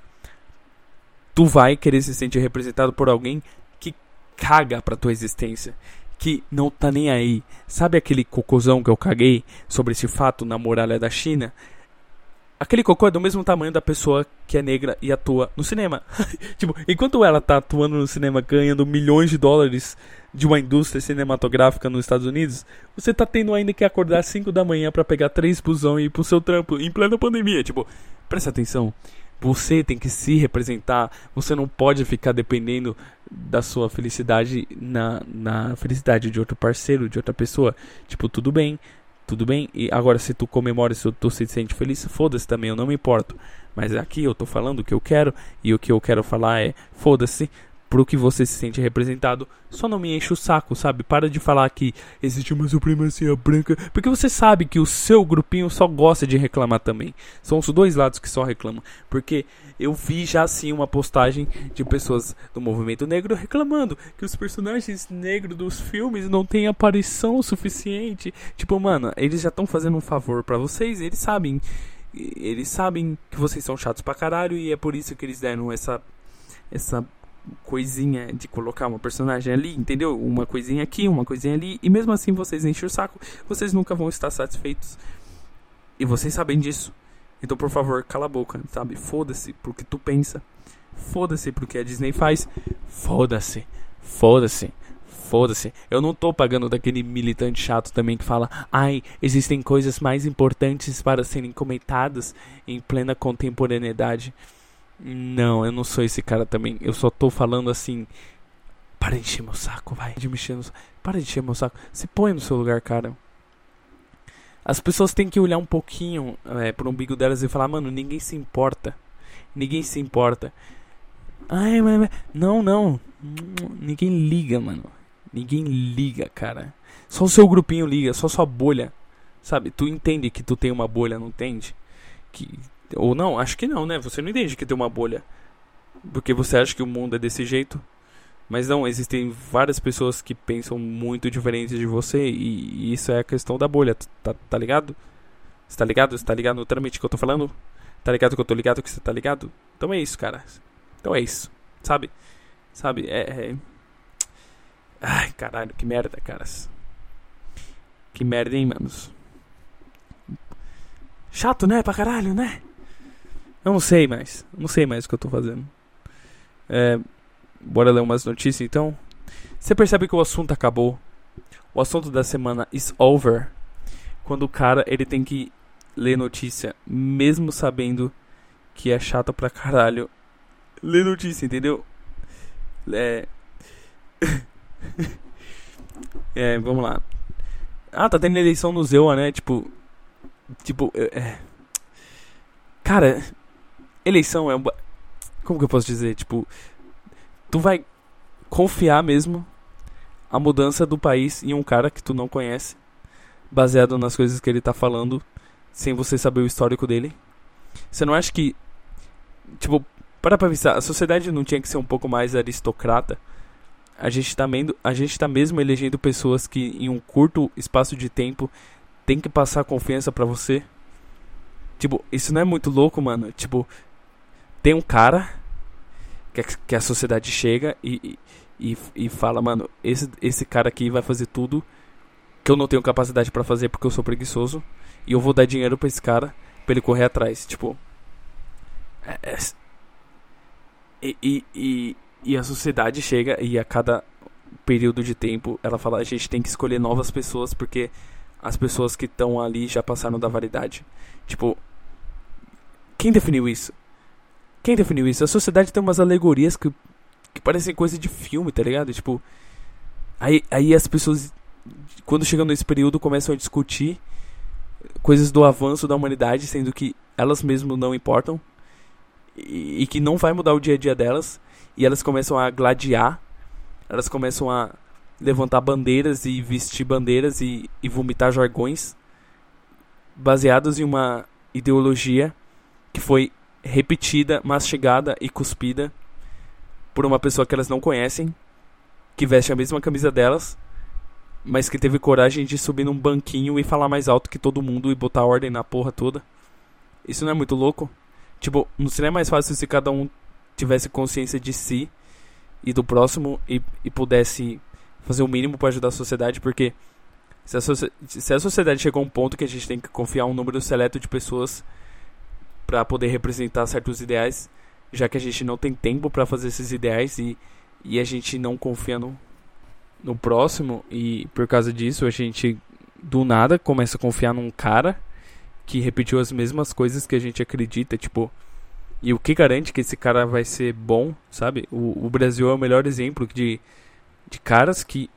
S2: tu vai querer se sentir representado por alguém que caga pra tua existência? Que não tá nem aí. Sabe aquele cocôzão que eu caguei sobre esse fato na muralha da China? Aquele cocô é do mesmo tamanho da pessoa que é negra e atua no cinema. tipo, enquanto ela tá atuando no cinema ganhando milhões de dólares de uma indústria cinematográfica nos Estados Unidos, você tá tendo ainda que acordar às 5 da manhã para pegar três busão e ir pro seu trampo em plena pandemia. Tipo, presta atenção. Você tem que se representar. Você não pode ficar dependendo da sua felicidade na, na felicidade de outro parceiro, de outra pessoa. Tipo, tudo bem tudo bem? E agora, se tu comemora, se tu se sente feliz, foda-se também, eu não me importo. Mas aqui eu tô falando o que eu quero, e o que eu quero falar é: foda-se, pro que você se sente representado, só não me enche o saco, sabe? Para de falar que existe uma supremacia branca, porque você sabe que o seu grupinho só gosta de reclamar também. São os dois lados que só reclamam, porque eu vi já assim uma postagem de pessoas do movimento negro reclamando que os personagens negros dos filmes não têm aparição suficiente. Tipo, mano, eles já estão fazendo um favor para vocês, eles sabem eles sabem que vocês são chatos pra caralho e é por isso que eles deram essa essa coisinha de colocar uma personagem ali, entendeu? Uma coisinha aqui, uma coisinha ali, e mesmo assim vocês enchem o saco, vocês nunca vão estar satisfeitos. E vocês sabem disso. Então, por favor, cala a boca, sabe? Foda-se pro que tu pensa. Foda-se pro que a Disney faz. Foda-se. Foda-se. Foda-se. Eu não tô pagando daquele militante chato também que fala: ai, existem coisas mais importantes para serem comentadas em plena contemporaneidade. Não, eu não sou esse cara também. Eu só tô falando assim. Para de encher meu saco, vai. De mexer no... Para de encher meu saco. Se põe no seu lugar, cara. As pessoas têm que olhar um pouquinho é, pro umbigo delas e falar, mano, ninguém se importa. Ninguém se importa. Ai, mas. Não, não. Ninguém liga, mano. Ninguém liga, cara. Só o seu grupinho liga, só sua bolha. Sabe? Tu entende que tu tem uma bolha, não entende? Que ou não, acho que não, né? Você não entende que tem uma bolha. Porque você acha que o mundo é desse jeito. Mas não, existem várias pessoas que pensam muito diferente de você. E, isso é a questão da bolha. Tá, tá ligado? Você tá ligado? Você tá ligado no trâmite que eu tô falando? Tá ligado que eu tô ligado que você tá ligado? Então é isso, cara. Então é isso. Sabe? Sabe? É. é... Ai, caralho, que merda, caras. Que merda, hein, manos? Chato, né? Pra caralho, né? Eu não sei mais. Não sei mais o que eu tô fazendo. É, bora ler umas notícias então. Você percebe que o assunto acabou. O assunto da semana is over. Quando o cara ele tem que ler notícia, mesmo sabendo que é chato pra caralho. Ler notícia, entendeu? É. é, vamos lá. Ah, tá tendo eleição no Zewa, né? Tipo. Tipo. É... Cara, eleição é um. Como que eu posso dizer? Tipo. Tu vai confiar mesmo a mudança do país em um cara que tu não conhece, baseado nas coisas que ele tá falando, sem você saber o histórico dele. Você não acha que. Tipo, para pra pensar, a sociedade não tinha que ser um pouco mais aristocrata? A gente tá, mendo, a gente tá mesmo elegendo pessoas que em um curto espaço de tempo tem que passar confiança para você? Tipo, isso não é muito louco, mano? Tipo, tem um cara que a, que a sociedade chega e, e, e fala, mano, esse, esse cara aqui vai fazer tudo que eu não tenho capacidade para fazer porque eu sou preguiçoso e eu vou dar dinheiro para esse cara pra ele correr atrás. Tipo. É, é, e, e, e, e a sociedade chega e a cada período de tempo ela fala: a gente tem que escolher novas pessoas porque as pessoas que estão ali já passaram da validade. Tipo. Quem definiu isso? Quem definiu isso? A sociedade tem umas alegorias que, que parecem coisa de filme, tá ligado? Tipo. Aí, aí as pessoas, quando chegam nesse período, começam a discutir coisas do avanço da humanidade, sendo que elas mesmo não importam e, e, que não vai mudar o dia a dia delas, e elas começam a gladiar, elas começam a levantar bandeiras e vestir bandeiras e, e vomitar jargões baseados em uma ideologia que foi repetida, mastigada e cuspida por uma pessoa que elas não conhecem, que veste a mesma camisa delas mas que teve coragem de subir num banquinho e falar mais alto que todo mundo e botar ordem na porra toda. Isso não é muito louco? Tipo, não seria mais fácil se cada um tivesse consciência de si e do próximo e, e pudesse fazer o mínimo para ajudar a sociedade? Porque se a, se a sociedade chegou a um ponto que a gente tem que confiar um número seleto de pessoas para poder representar certos ideais, já que a gente não tem tempo para fazer esses ideais e, e a gente não confia no, no próximo e por causa disso a gente do nada começa a confiar num cara que repetiu as mesmas coisas que a gente acredita, tipo, e o que garante que esse cara vai ser bom, sabe? O, o Brasil é o melhor exemplo de, de caras que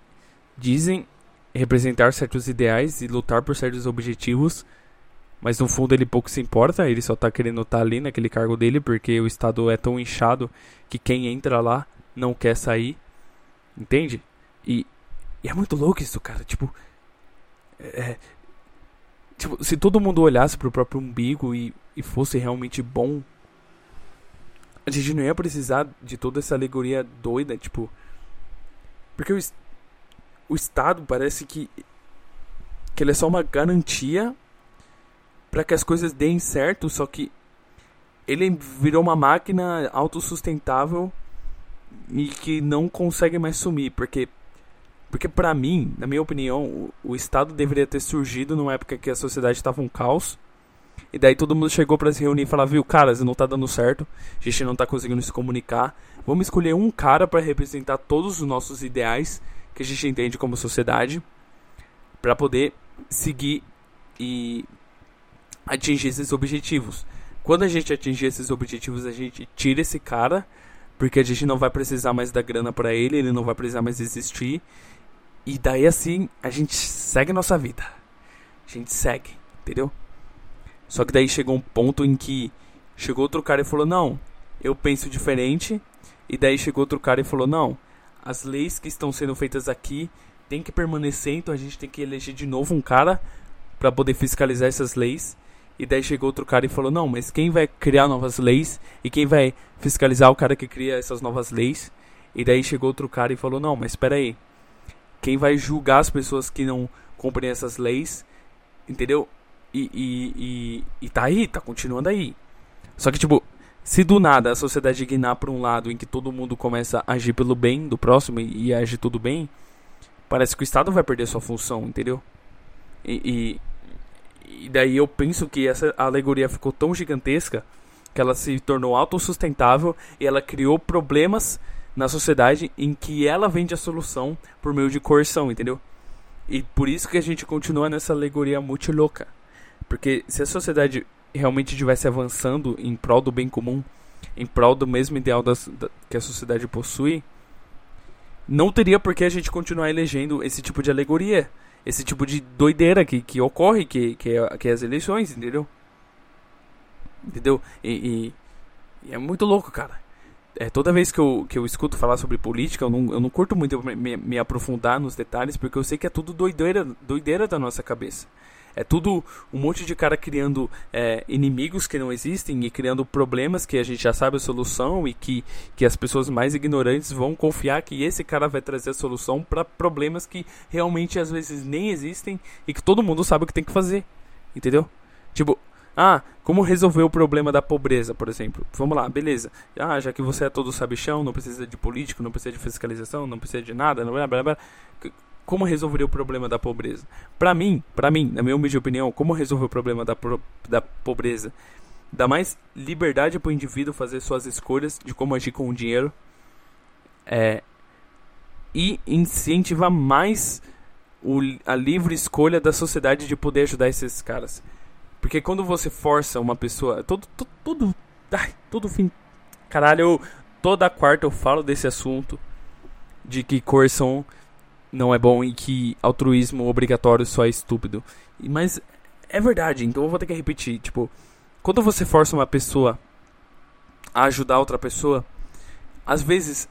S2: dizem representar certos ideais e lutar por certos objetivos, mas no fundo ele pouco se importa, ele só tá querendo estar tá ali naquele cargo dele porque o estado é tão inchado que quem entra lá não quer sair, entende? E, e é muito louco isso, cara. Tipo, é, tipo, se todo mundo olhasse pro próprio umbigo e, e fosse realmente bom, a gente não ia precisar de toda essa alegoria doida, tipo. Porque o, o Estado parece que. que ele é só uma garantia para que as coisas deem certo, só que ele virou uma máquina autossustentável e que não consegue mais sumir, porque porque para mim, na minha opinião, o, o, Estado deveria ter surgido numa época que a sociedade estava um caos. E daí todo mundo chegou para se reunir e falar, viu, cara, não tá dando certo, a gente não tá conseguindo se comunicar. Vamos escolher um cara para representar todos os nossos ideais que a gente entende como sociedade, para poder seguir e atingir esses objetivos. Quando a gente atingir esses objetivos, a gente tira esse cara, porque a gente não vai precisar mais da grana para ele, ele não vai precisar mais existir e daí assim, a gente segue nossa vida. A gente segue, entendeu? Só que daí chegou um ponto em que chegou outro cara e falou: "Não, eu penso diferente". E daí chegou outro cara e falou: "Não, as leis que estão sendo feitas aqui têm que permanecer, então a gente tem que eleger de novo um cara para poder fiscalizar essas leis". E daí chegou outro cara e falou: "Não, mas quem vai criar novas leis e quem vai fiscalizar o cara que cria essas novas leis?". E daí chegou outro cara e falou: "Não, mas espera aí quem vai julgar as pessoas que não cumprem essas leis, entendeu? E, e, e, e tá aí, tá continuando aí. Só que, tipo, se do nada a sociedade guinar para um lado em que todo mundo começa a agir pelo bem do próximo e, e tudo bem, parece que o Estado vai perder sua função, entendeu? E, e, daí eu penso que essa alegoria ficou tão gigantesca que ela se tornou autossustentável e ela criou problemas na sociedade em que ela vende a solução por meio de coerção, entendeu? E por isso que a gente continua nessa alegoria muito louca. Porque se a sociedade realmente estivesse avançando em prol do bem comum, em prol do mesmo ideal das, da, que a sociedade possui, não teria por que a gente continuar elegendo esse tipo de alegoria, esse tipo de doideira que, que ocorre, que, que, é, que é as eleições, entendeu? Entendeu? E, e, e, é muito louco, cara. É, toda vez que eu, que eu escuto falar sobre política, eu não, eu não curto muito me, me aprofundar nos detalhes, porque eu sei que é tudo doideira, doideira da nossa cabeça. É tudo um monte de cara criando é, inimigos que não existem e criando problemas que a gente já sabe a solução e que, que as pessoas mais ignorantes vão confiar que esse cara vai trazer a solução para problemas que realmente às vezes nem existem e que todo mundo sabe o que tem que fazer. Entendeu? Tipo, ah, como resolver o problema da pobreza, por exemplo? Vamos lá, beleza. Ah, já que você é todo sabichão, não precisa de político, não precisa de fiscalização, não precisa de nada, blá blá blá como resolveria o problema da pobreza? Para mim, para mim, na minha humilde opinião, como resolver o problema da, da pobreza? Dá mais liberdade para o indivíduo fazer suas escolhas de como agir com o dinheiro. É, e incentivar mais o, a livre escolha da sociedade de poder ajudar esses caras. Porque quando você força uma pessoa. Todo. Todo. Todo, ai, todo fim. Caralho, eu, toda quarta eu falo desse assunto. De que coerção não é bom e que altruísmo obrigatório só é estúpido. Mas é verdade, então eu vou ter que repetir. Tipo, quando você força uma pessoa a ajudar outra pessoa, às vezes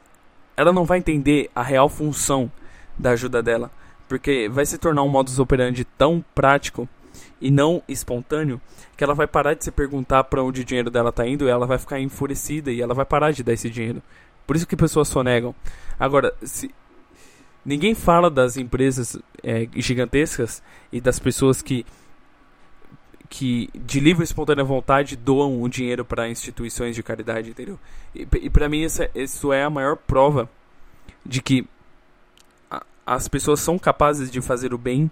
S2: ela não vai entender a real função da ajuda dela. Porque vai se tornar um modus operandi tão prático e não espontâneo que ela vai parar de se perguntar para onde o dinheiro dela está indo e ela vai ficar enfurecida e ela vai parar de dar esse dinheiro. Por isso que pessoas sonegam. Agora, se, Ninguém fala das empresas é, gigantescas e das pessoas que, que de livre e espontânea vontade doam o dinheiro para instituições de caridade, entendeu? E, e para mim essa, isso é a maior prova de que a, as pessoas são capazes de fazer o bem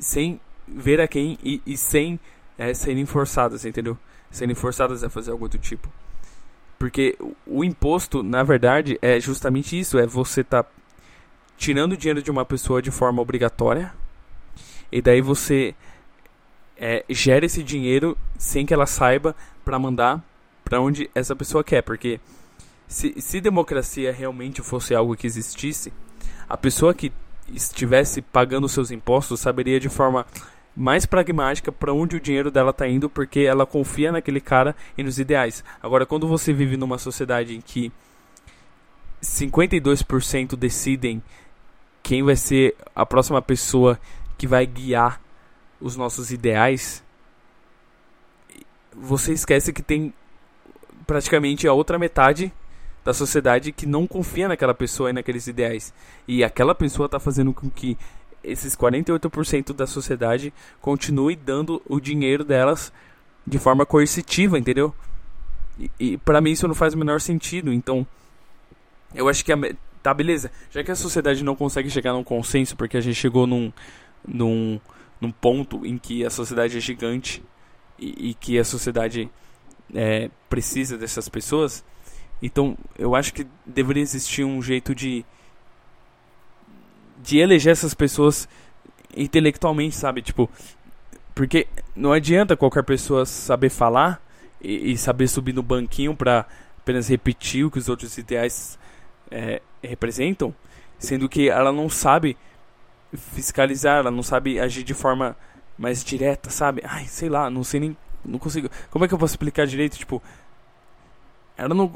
S2: sem ver a quem e, e sem é, serem forçadas, entendeu? Serem forçadas a fazer algo do tipo. Porque o imposto, na verdade, é justamente isso: é você tá tirando dinheiro de uma pessoa de forma obrigatória. E daí você é, gera esse dinheiro sem que ela saiba para mandar para onde essa pessoa quer. Porque se, se democracia realmente fosse algo que existisse, a pessoa que estivesse pagando seus impostos saberia de forma mais pragmática para onde o dinheiro dela está indo, porque ela confia naquele cara e nos ideais. Agora, quando você vive numa sociedade em que 52% decidem quem vai ser a próxima pessoa que vai guiar os nossos ideais, você esquece que tem praticamente a outra metade da sociedade que não confia naquela pessoa e naqueles ideais. E aquela pessoa está fazendo com que esses 48% da sociedade continue dando o dinheiro delas de forma coercitiva, entendeu? E, e para mim isso não faz o menor sentido. Então, eu acho que a, Tá, beleza. Já que a sociedade não consegue chegar num consenso, porque a gente chegou num, num, num ponto em que a sociedade é gigante e, e que a sociedade é, precisa dessas pessoas, então eu acho que deveria existir um jeito de de eleger essas pessoas intelectualmente, sabe? Tipo, porque não adianta qualquer pessoa saber falar e, e saber subir no banquinho para apenas repetir o que os outros ideais é, representam, sendo que ela não sabe fiscalizar, ela não sabe agir de forma mais direta, sabe? Ai, sei lá, não sei nem. Não consigo. Como é que eu posso explicar direito? Tipo, ela não.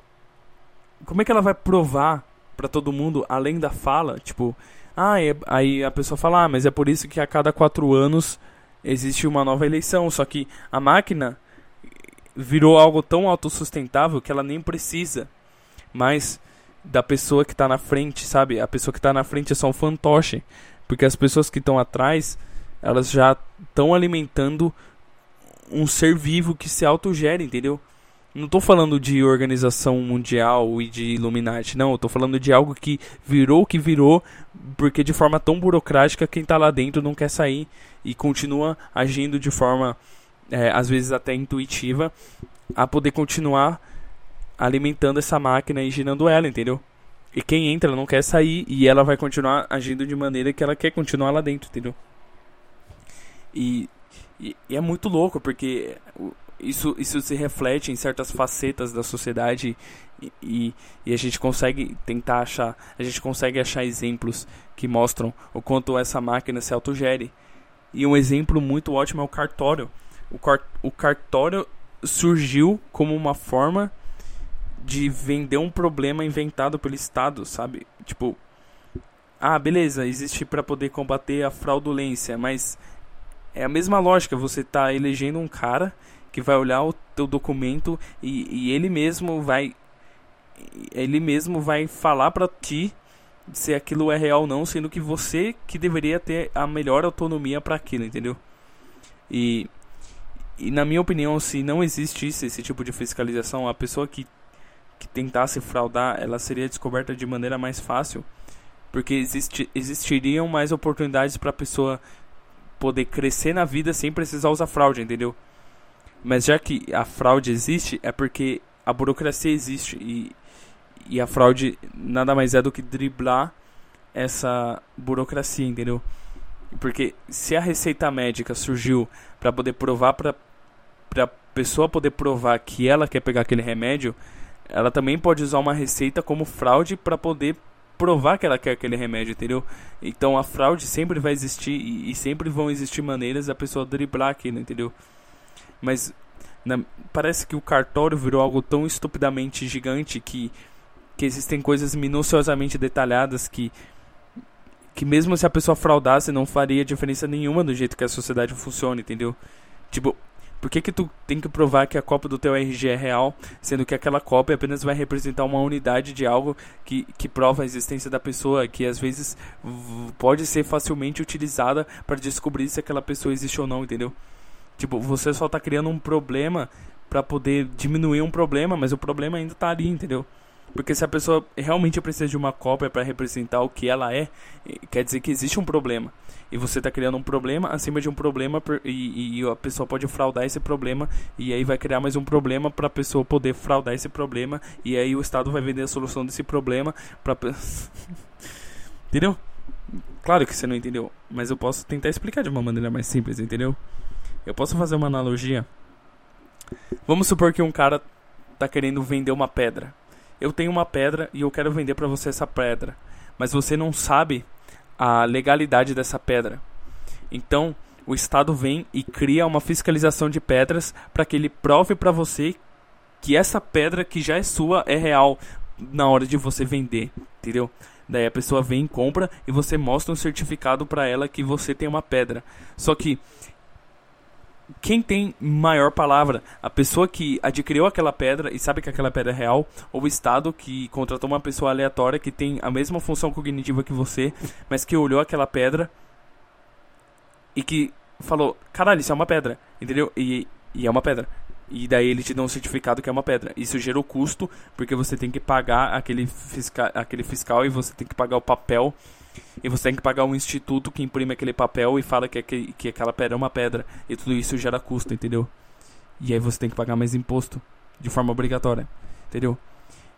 S2: Como é que ela vai provar para todo mundo, além da fala? Tipo, ah, é... aí a pessoa fala, ah, mas é por isso que a cada quatro anos existe uma nova eleição. Só que a máquina virou algo tão autossustentável que ela nem precisa mais da pessoa que está na frente, sabe? A pessoa que está na frente é só um fantoche, porque as pessoas que estão atrás, elas já estão alimentando um ser vivo que se autogera, entendeu? Não estou falando de organização mundial e de Illuminati, não. Estou falando de algo que virou o que virou, porque de forma tão burocrática quem está lá dentro não quer sair e continua agindo de forma, é, às vezes até intuitiva, a poder continuar alimentando essa máquina e girando ela, entendeu? E quem entra não quer sair e ela vai continuar agindo de maneira que ela quer continuar lá dentro, entendeu? E, e, e é muito louco porque isso, isso se reflete em certas facetas da sociedade e, e, e, a gente consegue tentar achar, a gente consegue achar exemplos que mostram o quanto essa máquina se autogere. E um exemplo muito ótimo é o cartório. O, car o cartório surgiu como uma forma de vender um problema inventado pelo Estado, sabe? Tipo, ah, beleza, existe para poder combater a fraudulência, mas é a mesma lógica, você tá elegendo um cara que vai olhar o teu documento e, e ele mesmo vai ele mesmo vai falar para ti se aquilo é real ou não, sendo que você que deveria ter a melhor autonomia para aquilo, entendeu? E, e na minha opinião, se não existisse esse tipo de fiscalização, a pessoa que, que tentasse fraudar, ela seria descoberta de maneira mais fácil, porque existe, existiriam mais oportunidades para a pessoa poder crescer na vida sem precisar usar fraude, entendeu? Mas já que a fraude existe, é porque a burocracia existe e, e a fraude nada mais é do que driblar essa burocracia, entendeu? Porque se a receita médica surgiu para poder provar para para pessoa poder provar que ela quer pegar aquele remédio, ela também pode usar uma receita como fraude para poder provar que ela quer aquele remédio, entendeu? Então a fraude sempre vai existir e, e sempre vão existir maneiras da pessoa driblar aquilo, entendeu? Mas na, parece que o cartório virou algo tão estupidamente gigante que, que existem coisas minuciosamente detalhadas que, que mesmo se a pessoa fraudasse não faria diferença nenhuma do jeito que a sociedade funciona, entendeu? Tipo, por que, que tu tem que provar que a cópia do teu RG é real, sendo que aquela cópia apenas vai representar uma unidade de algo que, que prova a existência da pessoa, que às vezes pode ser facilmente utilizada para descobrir se aquela pessoa existe ou não, entendeu? Tipo, você só tá criando um problema para poder diminuir um problema, mas o problema ainda tá ali, entendeu? Porque se a pessoa realmente precisa de uma cópia para representar o que ela é, quer dizer que existe um problema. E você está criando um problema acima de um problema e, e, a pessoa pode fraudar esse problema e aí vai criar mais um problema para a pessoa poder fraudar esse problema e aí o Estado vai vender a solução desse problema para entendeu? Claro que você não entendeu, mas eu posso tentar explicar de uma maneira mais simples, entendeu? Eu posso fazer uma analogia. Vamos supor que um cara tá querendo vender uma pedra. Eu tenho uma pedra e eu quero vender para você essa pedra, mas você não sabe a legalidade dessa pedra. Então, o Estado vem e cria uma fiscalização de pedras para que ele prove para você que essa pedra que já é sua é real na hora de você vender, entendeu? Daí a pessoa vem, compra e você mostra um certificado para ela que você tem uma pedra. Só que quem tem maior palavra? A pessoa que adquiriu aquela pedra e sabe que aquela pedra é real, ou o Estado que contratou uma pessoa aleatória que tem a mesma função cognitiva que você, mas que olhou aquela pedra e que falou: caralho, isso é uma pedra, entendeu? E, e é uma pedra. E daí ele te dá um certificado que é uma pedra. Isso gerou custo, porque você tem que pagar aquele, fisca aquele fiscal e você tem que pagar o papel e você tem que pagar um instituto que imprime aquele papel e fala que, que, que aquela pedra é uma pedra. E tudo isso gera custo, entendeu? E aí você tem que pagar mais imposto de forma obrigatória, entendeu?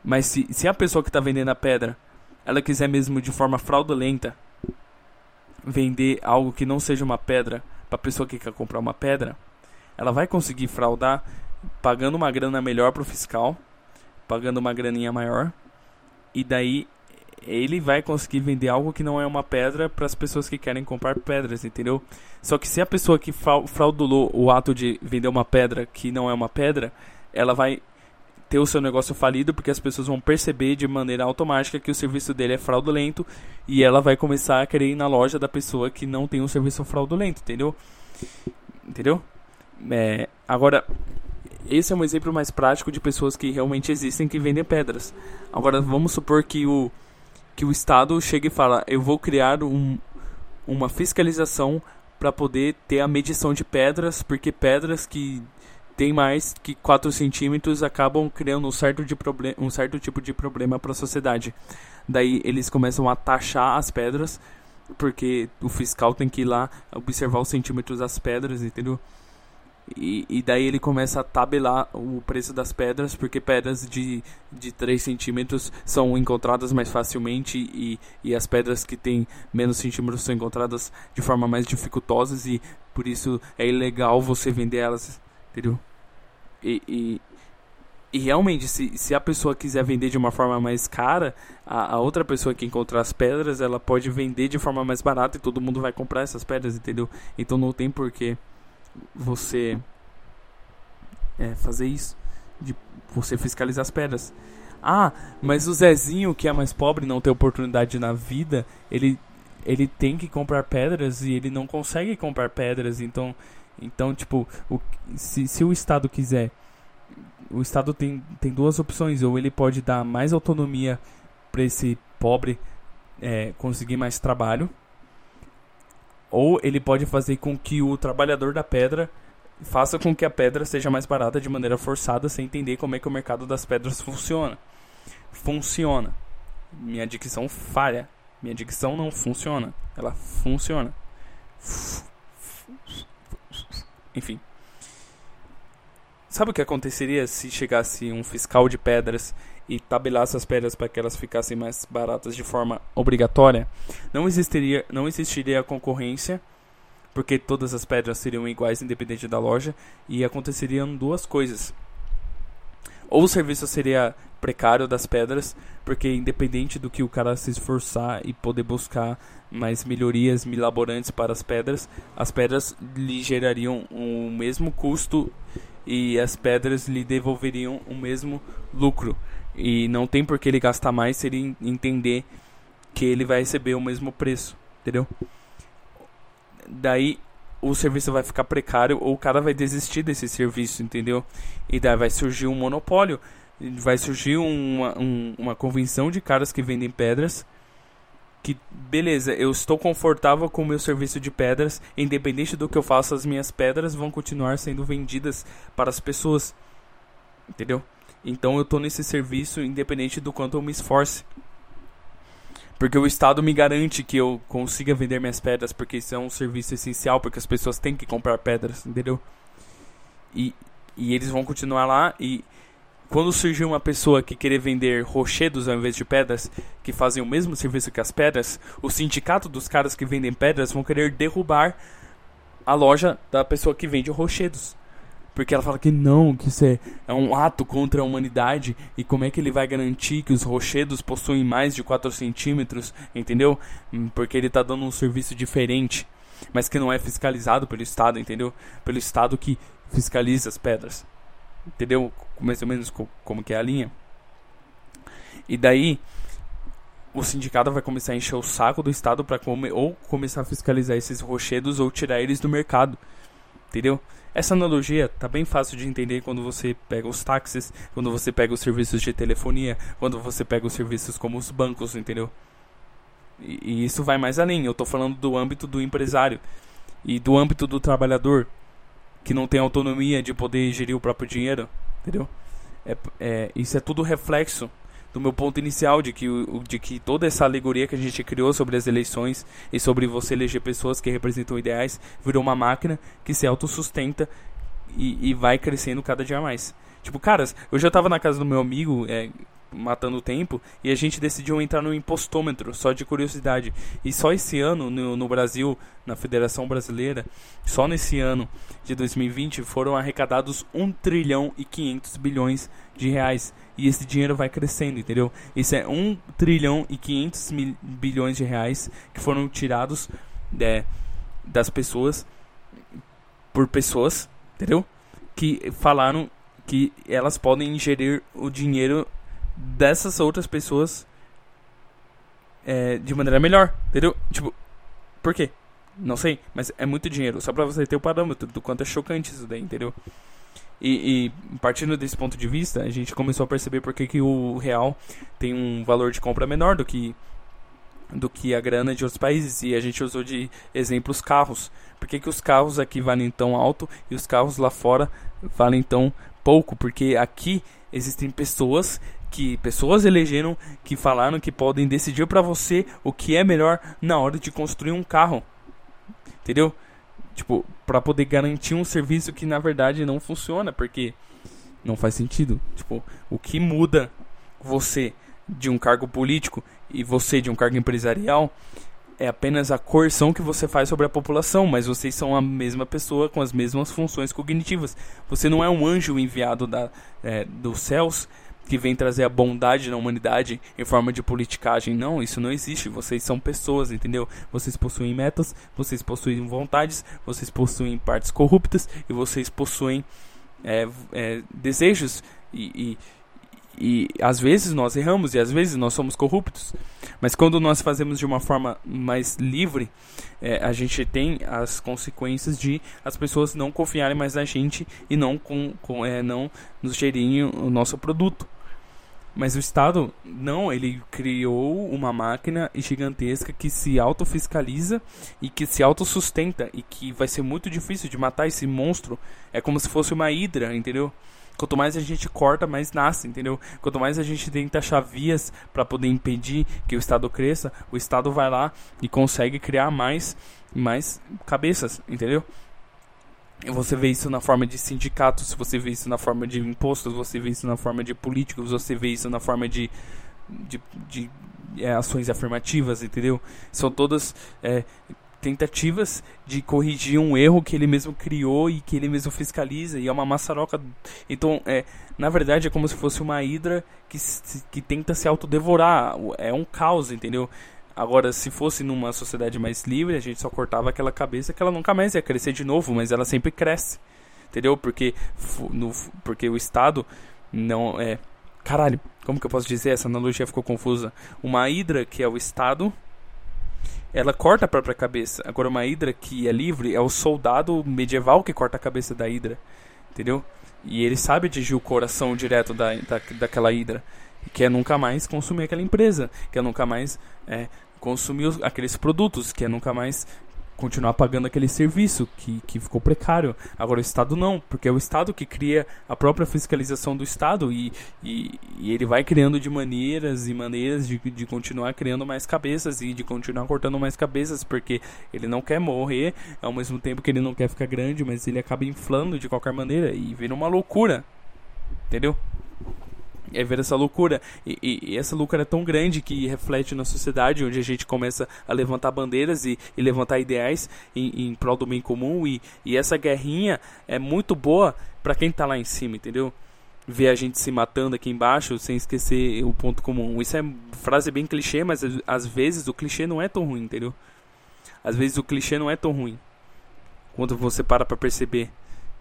S2: Mas se, se a pessoa que está vendendo a pedra, ela quiser mesmo de forma fraudulenta vender algo que não seja uma pedra para a pessoa que quer comprar uma pedra, ela vai conseguir fraudar pagando uma grana melhor pro fiscal, pagando uma graninha maior, e daí ele vai conseguir vender algo que não é uma pedra para as pessoas que querem comprar pedras, entendeu? Só que se a pessoa que fraudulou o ato de vender uma pedra que não é uma pedra, ela vai ter o seu negócio falido porque as pessoas vão perceber de maneira automática que o serviço dele é fraudulento e ela vai começar a querer ir na loja da pessoa que não tem um serviço fraudulento, entendeu? Entendeu? É, agora, esse é um exemplo mais prático de pessoas que realmente existem que vendem pedras. Agora, vamos supor que o que o Estado chega e fala: eu vou criar um, uma fiscalização para poder ter a medição de pedras, porque pedras que tem mais que 4 centímetros acabam criando um certo, de um certo tipo de problema para a sociedade. Daí eles começam a taxar as pedras, porque o fiscal tem que ir lá observar os centímetros das pedras, entendeu? E, e, daí ele começa a tabelar o preço das pedras, porque pedras de, de 3 centímetros são encontradas mais facilmente e, e as pedras que têm menos centímetros são encontradas de forma mais dificultosa e por isso é ilegal você vender elas, entendeu? E, e, e realmente, se, se a pessoa quiser vender de uma forma mais cara, a, a, outra pessoa que encontrar as pedras, ela pode vender de forma mais barata e todo mundo vai comprar essas pedras, entendeu? Então não tem porquê você é, fazer isso, de você fiscalizar as pedras. Ah, mas o Zezinho, que é mais pobre, não tem oportunidade na vida, ele, ele tem que comprar pedras e ele não consegue comprar pedras, então, então tipo, o, se, se o Estado quiser o Estado tem, tem duas opções. Ou ele pode dar mais autonomia para esse pobre é, conseguir mais trabalho. Ou ele pode fazer com que o trabalhador da pedra faça com que a pedra seja mais barata de maneira forçada, sem entender como é que o mercado das pedras funciona. Funciona. Minha dicção falha. Minha dicção não funciona. Ela funciona. Enfim. Sabe o que aconteceria se chegasse um fiscal de pedras e tabelasse as pedras para que elas ficassem mais baratas de forma obrigatória? Não existiria, não existiria concorrência, porque todas as pedras seriam iguais independente da loja e aconteceriam duas coisas. Ou o serviço seria precário das pedras, porque independente do que o cara se esforçar e poder buscar mais melhorias milaborantes para as pedras, as pedras lhe gerariam o mesmo custo e as pedras lhe devolveriam o mesmo lucro. E não tem por que ele gastar mais se ele entender que ele vai receber o mesmo preço, entendeu? Daí o serviço vai ficar precário ou o cara vai desistir desse serviço, entendeu? E daí vai surgir um monopólio, vai surgir uma, um, uma convenção de caras que vendem pedras que beleza, eu estou confortável com o meu serviço de pedras, independente do que eu faça, as minhas pedras vão continuar sendo vendidas para as pessoas. Entendeu? Então eu estou nesse serviço independente do quanto eu me esforce. Porque o Estado me garante que eu consiga vender minhas pedras, porque isso é um serviço essencial, porque as pessoas têm que comprar pedras, entendeu? E, e eles vão continuar lá e quando surgiu uma pessoa que queria vender rochedos ao invés de pedras, que fazem o mesmo serviço que as pedras, o sindicato dos caras que vendem pedras vão querer derrubar a loja da pessoa que vende rochedos. Porque ela fala que não, que isso é, é um ato contra a humanidade. E como é que ele vai garantir que os rochedos possuem mais de 4 centímetros? Entendeu? Hum, porque ele está dando um serviço diferente. Mas que não é fiscalizado pelo Estado, entendeu? Pelo Estado que fiscaliza as pedras. Entendeu? Mais ou menos como que é a linha. E daí o sindicato vai começar a encher o saco do Estado para ou começar a fiscalizar esses rochedos ou tirar eles do mercado. Entendeu? Essa analogia tá bem fácil de entender quando você pega os táxis, quando você pega os serviços de telefonia, quando você pega os serviços como os bancos, entendeu? E, e isso vai mais além. Eu tô falando do âmbito do empresário e do âmbito do trabalhador que não tem autonomia de poder gerir o próprio dinheiro, entendeu? É, é, isso é tudo reflexo do meu ponto inicial de que, de que toda essa alegoria que a gente criou sobre as eleições e sobre você eleger pessoas que representam ideais virou uma máquina que se autossustenta e, e vai crescendo cada dia mais. Tipo, caras, eu já tava na casa do meu amigo, é, matando o tempo e a gente decidiu entrar no impostômetro, só de curiosidade. E só esse ano, no, no Brasil, na Federação Brasileira, só nesse ano de 2020 foram arrecadados 1 trilhão e 500 bilhões de reais. E esse dinheiro vai crescendo, entendeu? Isso é 1 trilhão e 500 mil, bilhões de reais que foram tirados é, das pessoas por pessoas, entendeu? Que falaram que elas podem ingerir o dinheiro dessas outras pessoas é, de maneira melhor, entendeu? Tipo, por quê? Não sei, mas é muito dinheiro. Só pra você ter o parâmetro do quanto é chocante isso daí, entendeu? E, e partindo desse ponto de vista, a gente começou a perceber por que, o real tem um valor de compra menor do que do que a grana de outros países e a gente usou de exemplo os carros. Por que, que os carros aqui valem tão alto e os carros lá fora valem tão pouco? Porque aqui existem pessoas que pessoas elegeram que falaram que podem decidir para você o que é melhor na hora de construir um carro. Entendeu? Tipo, para poder garantir um serviço que na verdade não funciona, porque não faz sentido. Tipo, o que muda você de um cargo político e você de um cargo empresarial é apenas a coerção que você faz sobre a população, mas vocês são a mesma pessoa com as mesmas funções cognitivas. Você não é um anjo enviado da, é, dos céus que vem trazer a bondade na humanidade em forma de politicagem. Não, isso não existe. Vocês são pessoas, entendeu? Vocês possuem metas, vocês possuem vontades, vocês possuem partes corruptas e vocês possuem é, é, desejos e, e, e às vezes nós erramos e às vezes nós somos corruptos. Mas quando nós fazemos de uma forma mais livre, é, a gente tem as consequências de as pessoas não confiarem mais na gente e não, com, com é, não nos gerirem o nosso produto. Mas o Estado, não, ele criou uma máquina gigantesca que se autofiscaliza e que se autossustenta e que vai ser muito difícil de matar esse monstro. É como se fosse uma hidra, entendeu? Quanto mais a gente corta, mais nasce, entendeu? Quanto mais a gente tenta achar vias para poder impedir que o Estado cresça, o Estado vai lá e consegue criar mais, mais cabeças, entendeu? Você vê isso na forma de sindicatos, você vê isso na forma de impostos, você vê isso na forma de políticos, você vê isso na forma de, de, de é, ações afirmativas, entendeu? São todas é, tentativas de corrigir um erro que ele mesmo criou e que ele mesmo fiscaliza e é uma maçaroca. Então, é, na verdade, é como se fosse uma hidra que, que tenta se autodevorar. É um caos, entendeu? Agora, se fosse numa sociedade mais livre, a gente só cortava aquela cabeça que ela nunca mais ia crescer de novo, mas ela sempre cresce. Entendeu? Porque, no, porque o Estado não é. Caralho, como que eu posso dizer? Essa analogia ficou confusa. Uma hidra que é o Estado ela corta a própria cabeça. Agora, uma Hidra que é livre é o soldado medieval que corta a cabeça da Hidra. Entendeu? E ele sabe atingir o coração direto da, da, daquela Hidra. Que é nunca mais consumir aquela empresa. Que é nunca mais é, consumir aqueles produtos. Que é nunca mais continuar pagando aquele serviço que, que ficou precário. Agora o Estado não, porque é o Estado que cria a própria fiscalização do Estado e, e, e ele vai criando de maneiras e maneiras de, de continuar criando mais cabeças e de continuar cortando mais cabeças, porque ele não quer morrer ao mesmo tempo que ele não quer ficar grande, mas ele acaba inflando de qualquer maneira e vira uma loucura. Entendeu? É ver essa loucura. E, e, e, essa loucura é tão grande que reflete na sociedade, onde a gente começa a levantar bandeiras e, e levantar ideais em, em prol do bem comum. E, e essa guerrinha é muito boa para quem tá lá em cima, entendeu? Ver a gente se matando aqui embaixo sem esquecer o ponto comum. Isso é frase bem clichê, mas às vezes o clichê não é tão ruim, entendeu? Às vezes o clichê não é tão ruim. Quando você para pra perceber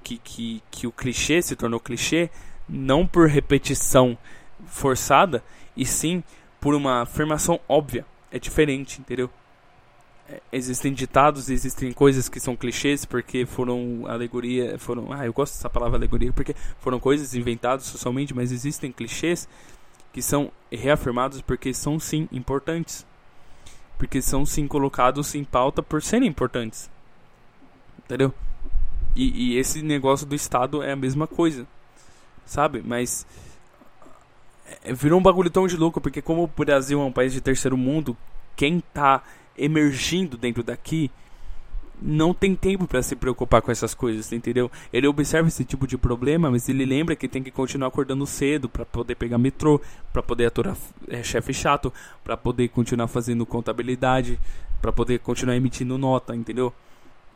S2: que, que, que o clichê se tornou clichê, não por repetição forçada, e sim por uma afirmação óbvia. É diferente, entendeu? É, existem ditados, existem coisas que são clichês porque foram alegoria, foram, ah, eu gosto dessa palavra alegoria porque foram coisas inventadas socialmente, mas existem clichês que são reafirmados porque são sim importantes. Porque são sim colocados em pauta por serem importantes. Entendeu? E, e esse negócio do Estado é a mesma coisa sabe? Mas é, virou um bagulho tão de louco, porque como o Brasil é um país de terceiro mundo, quem tá emergindo dentro daqui não tem tempo para se preocupar com essas coisas, entendeu? Ele observa esse tipo de problema, mas ele lembra que tem que continuar acordando cedo para poder pegar metrô, para poder aturar é, chefe chato, para poder continuar fazendo contabilidade, para poder continuar emitindo nota, entendeu?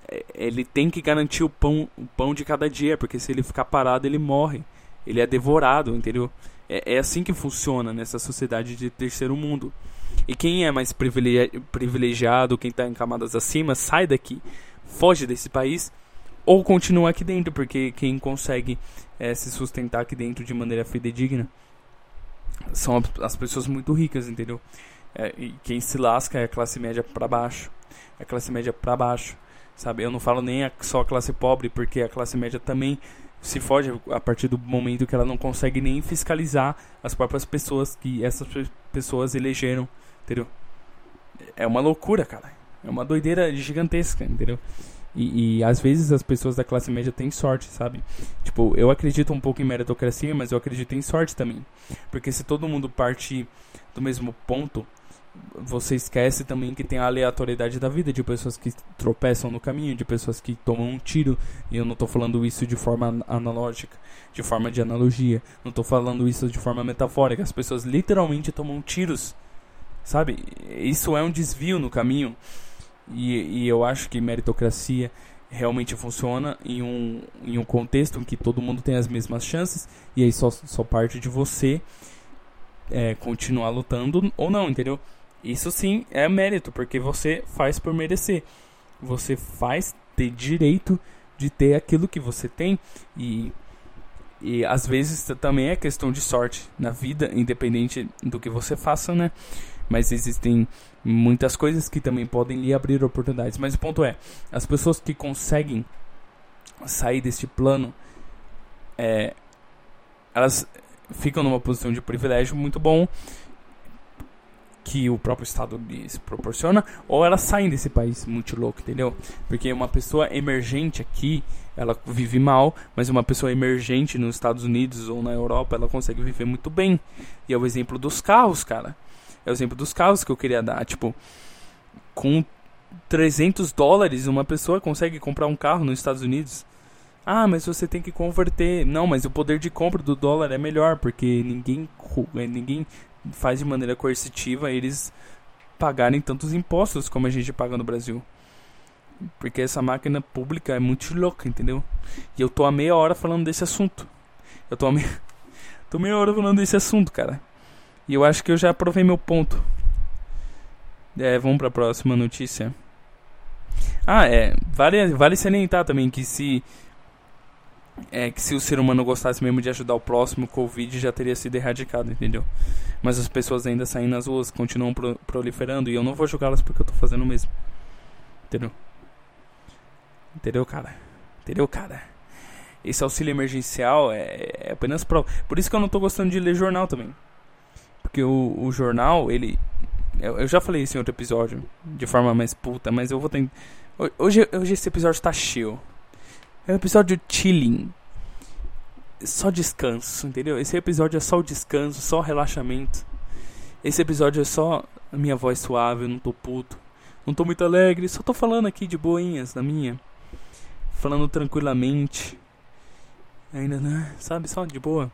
S2: É, ele tem que garantir o pão, o pão de cada dia, porque se ele ficar parado, ele morre ele é devorado, entendeu? É, é assim que funciona nessa sociedade de terceiro mundo. E quem é mais privilegiado, quem está em camadas acima, sai daqui, foge desse país ou continua aqui dentro, porque quem consegue é, se sustentar aqui dentro de maneira fidedigna são as pessoas muito ricas, entendeu? É, e quem se lasca é a classe média para baixo, é a classe média para baixo, sabe? Eu não falo nem só a classe pobre, porque a classe média também se foge a partir do momento que ela não consegue nem fiscalizar as próprias pessoas que essas pessoas elegeram, entendeu? É uma loucura, cara. É uma doideira gigantesca, entendeu? E, e, às vezes as pessoas da classe média têm sorte, sabe? Tipo, eu acredito um pouco em meritocracia, mas eu acredito em sorte também. Porque se todo mundo parte do mesmo ponto, você esquece também que tem a aleatoriedade da vida, de pessoas que tropeçam no caminho, de pessoas que tomam um tiro, e eu não estou falando isso de forma analógica, de forma de analogia, não estou falando isso de forma metafórica, as pessoas literalmente tomam tiros, Sabe? Isso é um desvio no caminho. E, e eu acho que meritocracia realmente funciona em um, em um contexto em que todo mundo tem as mesmas chances e aí só, só parte de você é, continuar lutando ou não, entendeu? Isso sim é mérito, porque você faz por merecer. Você faz ter direito de ter aquilo que você tem e e às vezes também é questão de sorte na vida, independente do que você faça, né? Mas existem muitas coisas que também podem lhe abrir oportunidades. Mas o ponto é, as pessoas que conseguem sair deste plano, é, elas ficam numa posição de privilégio muito bom que o próprio Estado lhes proporciona, ou elas saem desse país muito louco, entendeu? Porque uma pessoa emergente aqui, ela vive mal, mas uma pessoa emergente nos Estados Unidos ou na Europa, ela consegue viver muito bem. E é o exemplo dos carros, cara. É o exemplo dos carros que eu queria dar. Tipo, com 300 dólares, uma pessoa consegue comprar um carro nos Estados Unidos. Ah, mas você tem que converter. Não, mas o poder de compra do dólar é melhor, porque ninguém, ninguém faz de maneira coercitiva eles pagarem tantos impostos como a gente paga no Brasil. Porque essa máquina pública é muito louca, entendeu? E eu tô há meia hora falando desse assunto. Eu tô há meia, tô meia hora falando desse assunto, cara. E eu acho que eu já provei meu ponto. É, vamos para a próxima notícia. Ah, é. Vale, vale salientar também que se é que se o ser humano gostasse mesmo de ajudar o próximo, o Covid já teria sido erradicado, entendeu? Mas as pessoas ainda saem nas ruas, continuam pro proliferando e eu não vou julgá-las porque eu tô fazendo o mesmo. Entendeu? Entendeu, cara? Entendeu, cara? Esse auxílio emergencial é, é apenas prova. Por isso que eu não tô gostando de ler jornal também. Porque o, o jornal, ele. Eu, eu, já falei isso em outro episódio, de forma mais puta, mas eu vou tentar. Hoje, hoje esse episódio tá cheio. É um episódio chilling. Só descanso, entendeu? Esse episódio é só o descanso, só o relaxamento. Esse episódio é só a minha voz suave, eu não tô puto. Não tô muito alegre, só tô falando aqui de boinhas, na minha. Falando tranquilamente. Ainda, né? Sabe, só de boa.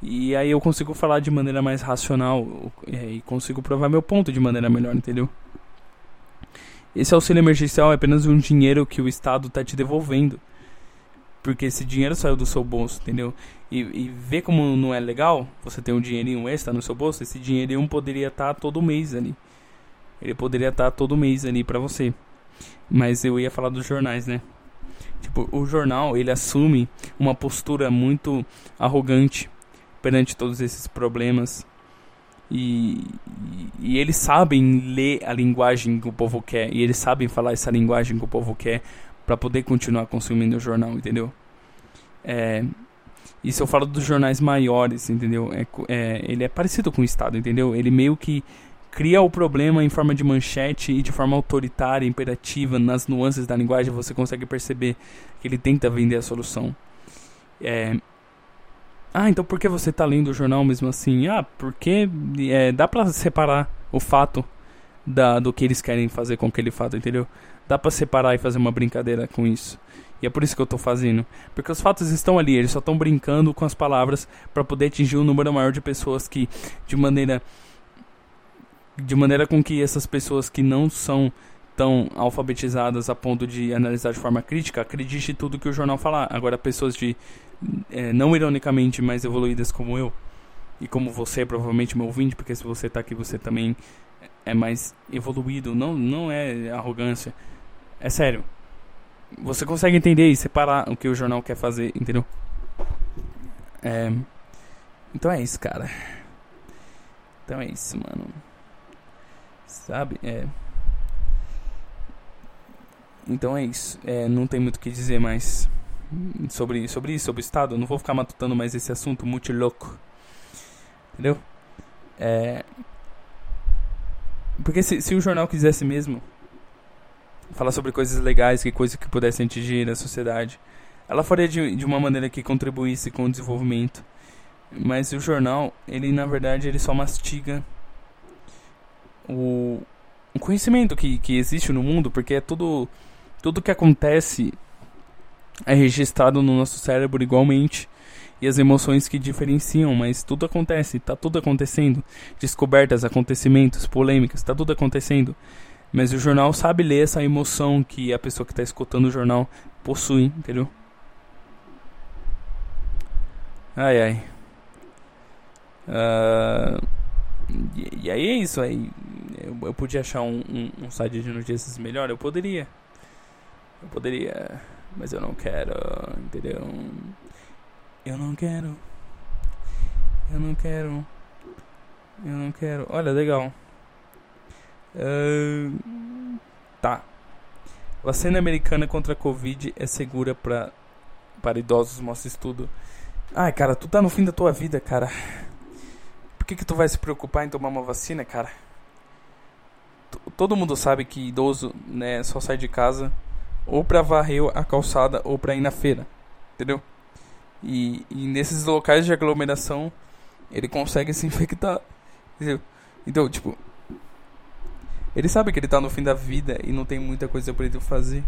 S2: E aí eu consigo falar de maneira mais racional e consigo provar meu ponto de maneira melhor, entendeu? Esse auxílio emergencial é apenas um dinheiro que o Estado está te devolvendo porque esse dinheiro saiu do seu bolso, entendeu? E, e ver como não é legal, você tem um dinheirinho extra no seu bolso, esse dinheirinho poderia estar tá todo mês ali. Ele poderia estar tá todo mês ali para você. Mas eu ia falar dos jornais, né? Tipo, o jornal, ele assume uma postura muito arrogante perante todos esses problemas. E, e, eles sabem ler a linguagem que o povo quer. E eles sabem falar essa linguagem que o povo quer para poder continuar consumindo o jornal, entendeu? É, isso eu falo dos jornais maiores, entendeu? É, é, ele é parecido com o Estado, entendeu? Ele meio que cria o problema em forma de manchete e de forma autoritária, imperativa, nas nuances da linguagem você consegue perceber que ele tenta vender a solução. É... Ah, então por que você está lendo o jornal mesmo assim? Ah, porque é, dá para separar o fato da, do que eles querem fazer com aquele fato, entendeu? Dá para separar e fazer uma brincadeira com isso. E é por isso que eu tô fazendo. Porque os fatos estão ali, eles só estão brincando com as palavras para poder atingir um número maior de pessoas que, de maneira. De maneira com que essas pessoas que não são tão alfabetizadas a ponto de analisar de forma crítica, acredite tudo que o jornal falar. Agora, pessoas de. É, não ironicamente mais evoluídas como eu, e como você, provavelmente meu ouvinte, porque se você tá aqui, você também é mais evoluído. Não, não é arrogância é sério. Você consegue entender e separar o que o jornal quer fazer, entendeu? É. Então é isso, cara. Então é isso, mano. Sabe? É. Então é isso. É, não tem muito o que dizer mais sobre, sobre isso, sobre o Estado. Não vou ficar matutando mais esse assunto muito louco. Entendeu? É. Porque se, se o jornal quisesse mesmo falar sobre coisas legais, que coisas que pudessem atingir a sociedade. Ela faria de, de uma maneira que contribuísse com o desenvolvimento. Mas o jornal, ele na verdade, ele só mastiga o, o conhecimento que, que existe no mundo, porque é tudo tudo que acontece é registrado no nosso cérebro igualmente. e as emoções que diferenciam, mas tudo acontece, tá tudo acontecendo. Descobertas, acontecimentos, polêmicas, tá tudo acontecendo. Mas o jornal sabe ler essa emoção que a pessoa que está escutando o jornal possui, entendeu? Ai ai. Uh, e, e, aí é isso aí. Eu, eu podia achar um, um, um, site de notícias melhor? Eu poderia. Eu poderia. Mas eu não quero, entendeu? Eu não quero. Eu não quero. Eu não quero. Olha, legal. Tá. Vacina americana contra a Covid é segura pra, para idosos, mostra estudo. Ai, cara, tu tá no fim da tua vida, cara. Por que, que tu vai se preocupar em tomar uma vacina, cara? T todo mundo sabe que idoso né, só sai de casa ou pra varrer a calçada ou pra ir na feira, entendeu? E, e nesses locais de aglomeração ele consegue se infectar, entendeu? Então, tipo, ele sabe que ele tá no fim da vida e não tem muita coisa para ele fazer.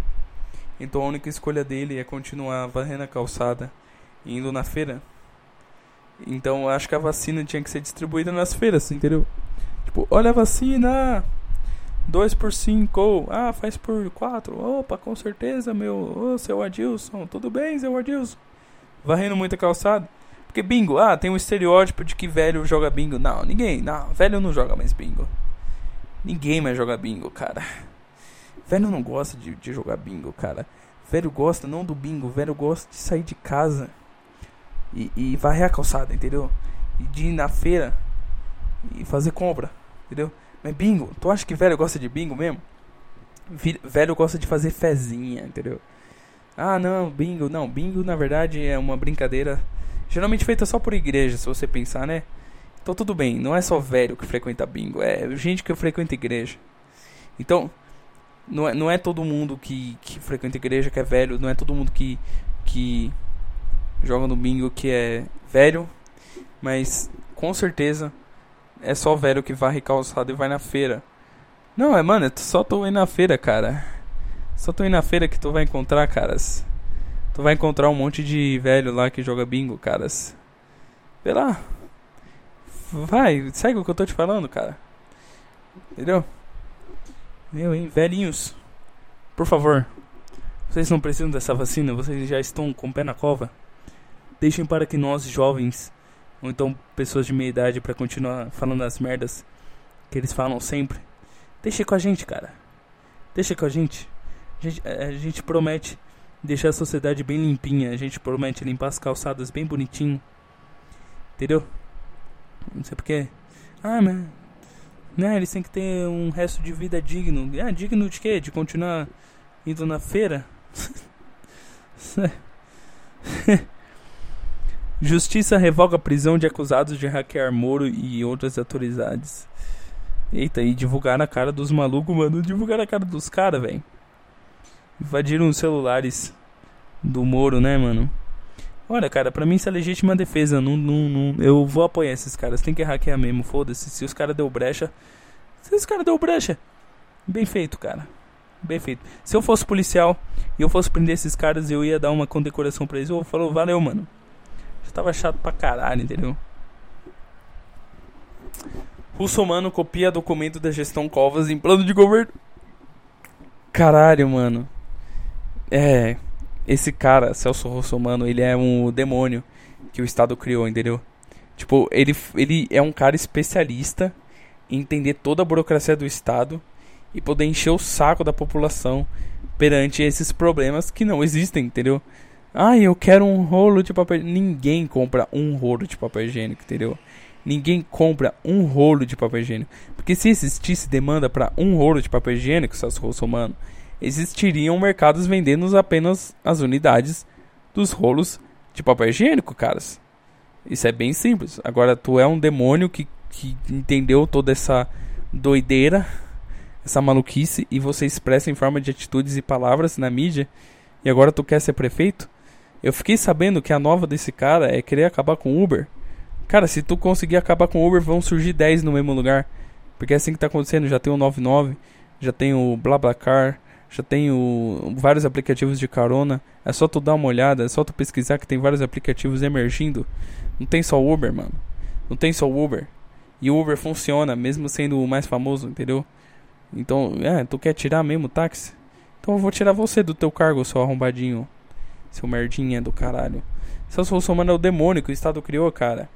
S2: Então a única escolha dele é continuar varrendo a calçada e indo na feira. Então acho que a vacina tinha que ser distribuída nas feiras, entendeu? Tipo, olha a vacina! 2 por 5, ah, faz por 4. Opa, com certeza, meu. Ô, seu Adilson, tudo bem, seu Adilson? Varrendo muita calçada. Porque bingo, ah, tem um estereótipo de que velho joga bingo. Não, ninguém, não, velho não joga mais bingo. Ninguém mais joga bingo, cara. Velho não gosta de, de jogar bingo, cara. Velho gosta não do bingo, velho gosta de sair de casa e, e varrer a calçada, entendeu? E de ir na feira e fazer compra, entendeu? Mas bingo, tu acha que velho gosta de bingo mesmo? Velho gosta de fazer fezinha, entendeu? Ah, não, bingo, não, bingo na verdade é uma brincadeira geralmente feita só por igreja, se você pensar, né? Então tudo bem, não é só velho que frequenta bingo, é gente que frequenta igreja. Então, não é, não é todo mundo que, que frequenta igreja que é velho, não é todo mundo que, que joga no bingo que é velho, mas com certeza é só velho que varre calçado e vai na feira. Não, é, mano, só tô indo na feira, cara. Só tô indo na feira que tu vai encontrar, caras. Tu vai encontrar um monte de velho lá que joga bingo, caras. Vê lá. Vai, segue o que eu tô te falando, cara. Entendeu? Meu, hein? Velhinhos. Por favor. Vocês não precisam dessa vacina, vocês já estão com o pé na cova. Deixem para que nós, jovens, ou então pessoas de meia idade, para continuar falando as merdas que eles falam sempre. Deixe com a gente, cara. Deixa com a gente. A gente, a gente promete deixar a sociedade bem limpinha. A gente promete limpar as calçadas bem bonitinho. Entendeu? Não sei porquê. Ah, mas. Né, eles têm que ter um resto de vida digno. Ah, digno de quê? De continuar indo na feira? Justiça revoga a prisão de acusados de hackear Moro e outras autoridades. Eita, e divulgar a cara dos malucos, mano. Divulgar a cara dos caras, velho. Invadiram os celulares do Moro, né, mano? Olha, cara, pra mim isso é legítima defesa. Não, não, não, eu vou apoiar esses caras. Tem que hackear mesmo, foda-se. Se os caras deu brecha. Se os caras deu brecha. Bem feito, cara. Bem feito. Se eu fosse policial e eu fosse prender esses caras, eu ia dar uma condecoração pra eles. Eu falou, valeu, mano. Já tava chato pra caralho, entendeu? Russomano copia documento da gestão Covas em plano de governo. Caralho, mano. É. Esse cara, Celso Russomano, ele é um demônio que o Estado criou, entendeu? Tipo, ele, ele é um cara especialista em entender toda a burocracia do Estado e poder encher o saco da população perante esses problemas que não existem, entendeu? Ah, eu quero um rolo de papel. Ninguém compra um rolo de papel higiênico, entendeu? Ninguém compra um rolo de papel higiênico. Porque se existisse demanda para um rolo de papel higiênico, seus Russomano, existiriam mercados vendendo apenas as unidades dos rolos de papel higiênico, caras. Isso é bem simples. Agora, tu é um demônio que, que entendeu toda essa doideira essa maluquice e você expressa em forma de atitudes e palavras na mídia e agora tu quer ser prefeito? Eu fiquei sabendo que a nova desse cara é querer acabar com o Uber. Cara, se tu conseguir acabar com o Uber, vão surgir 10 no mesmo lugar. Porque é assim que tá acontecendo. Já tem o 99, já tem o BlaBlaCar, Já tem o, vários aplicativos de carona. É só tu dar uma olhada, é só tu pesquisar que tem vários aplicativos emergindo. Não tem só Uber, mano. Não tem só Uber. E o Uber funciona, mesmo sendo o mais famoso, entendeu? Então, é, tu quer tirar mesmo o táxi? Então eu vou tirar você do teu cargo, seu arrombadinho. Seu merdinha do caralho. Celso Russomano é o demônio que o Estado criou, cara.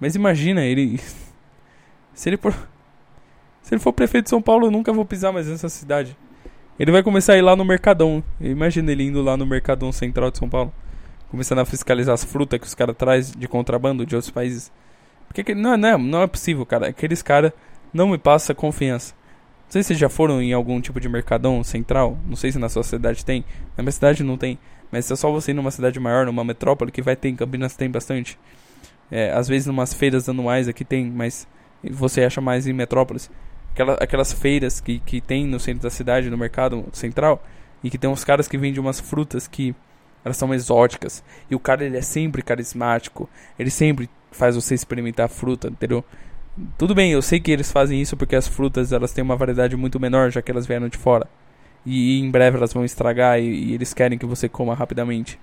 S2: Mas imagina, ele. Se ele for. Se ele for prefeito de São Paulo, eu nunca vou pisar mais nessa cidade. Ele vai começar a ir lá no Mercadão. Imagina ele indo lá no Mercadão Central de São Paulo. Começando a fiscalizar as frutas que os caras trazem de contrabando de outros países. Porque não, não, não é possível, cara. Aqueles caras não me passam confiança. Não sei se já foram em algum tipo de mercadão central. Não sei se na sua cidade tem. Na minha cidade não tem. Mas é só você ir numa cidade maior, numa metrópole, que vai ter. Em Campinas tem bastante. É, às vezes numas feiras anuais aqui tem, mas você acha mais em metrópoles. Aquela, aquelas feiras que, que tem no centro da cidade, no mercado central, e que tem uns caras que vendem umas frutas que elas são exóticas. E o cara ele é sempre carismático, ele sempre faz você experimentar a fruta, entendeu? Tudo bem, eu sei que eles fazem isso porque as frutas elas têm uma variedade muito menor, já que elas vieram de fora. E, e em breve elas vão estragar e, e, eles querem que você coma rapidamente.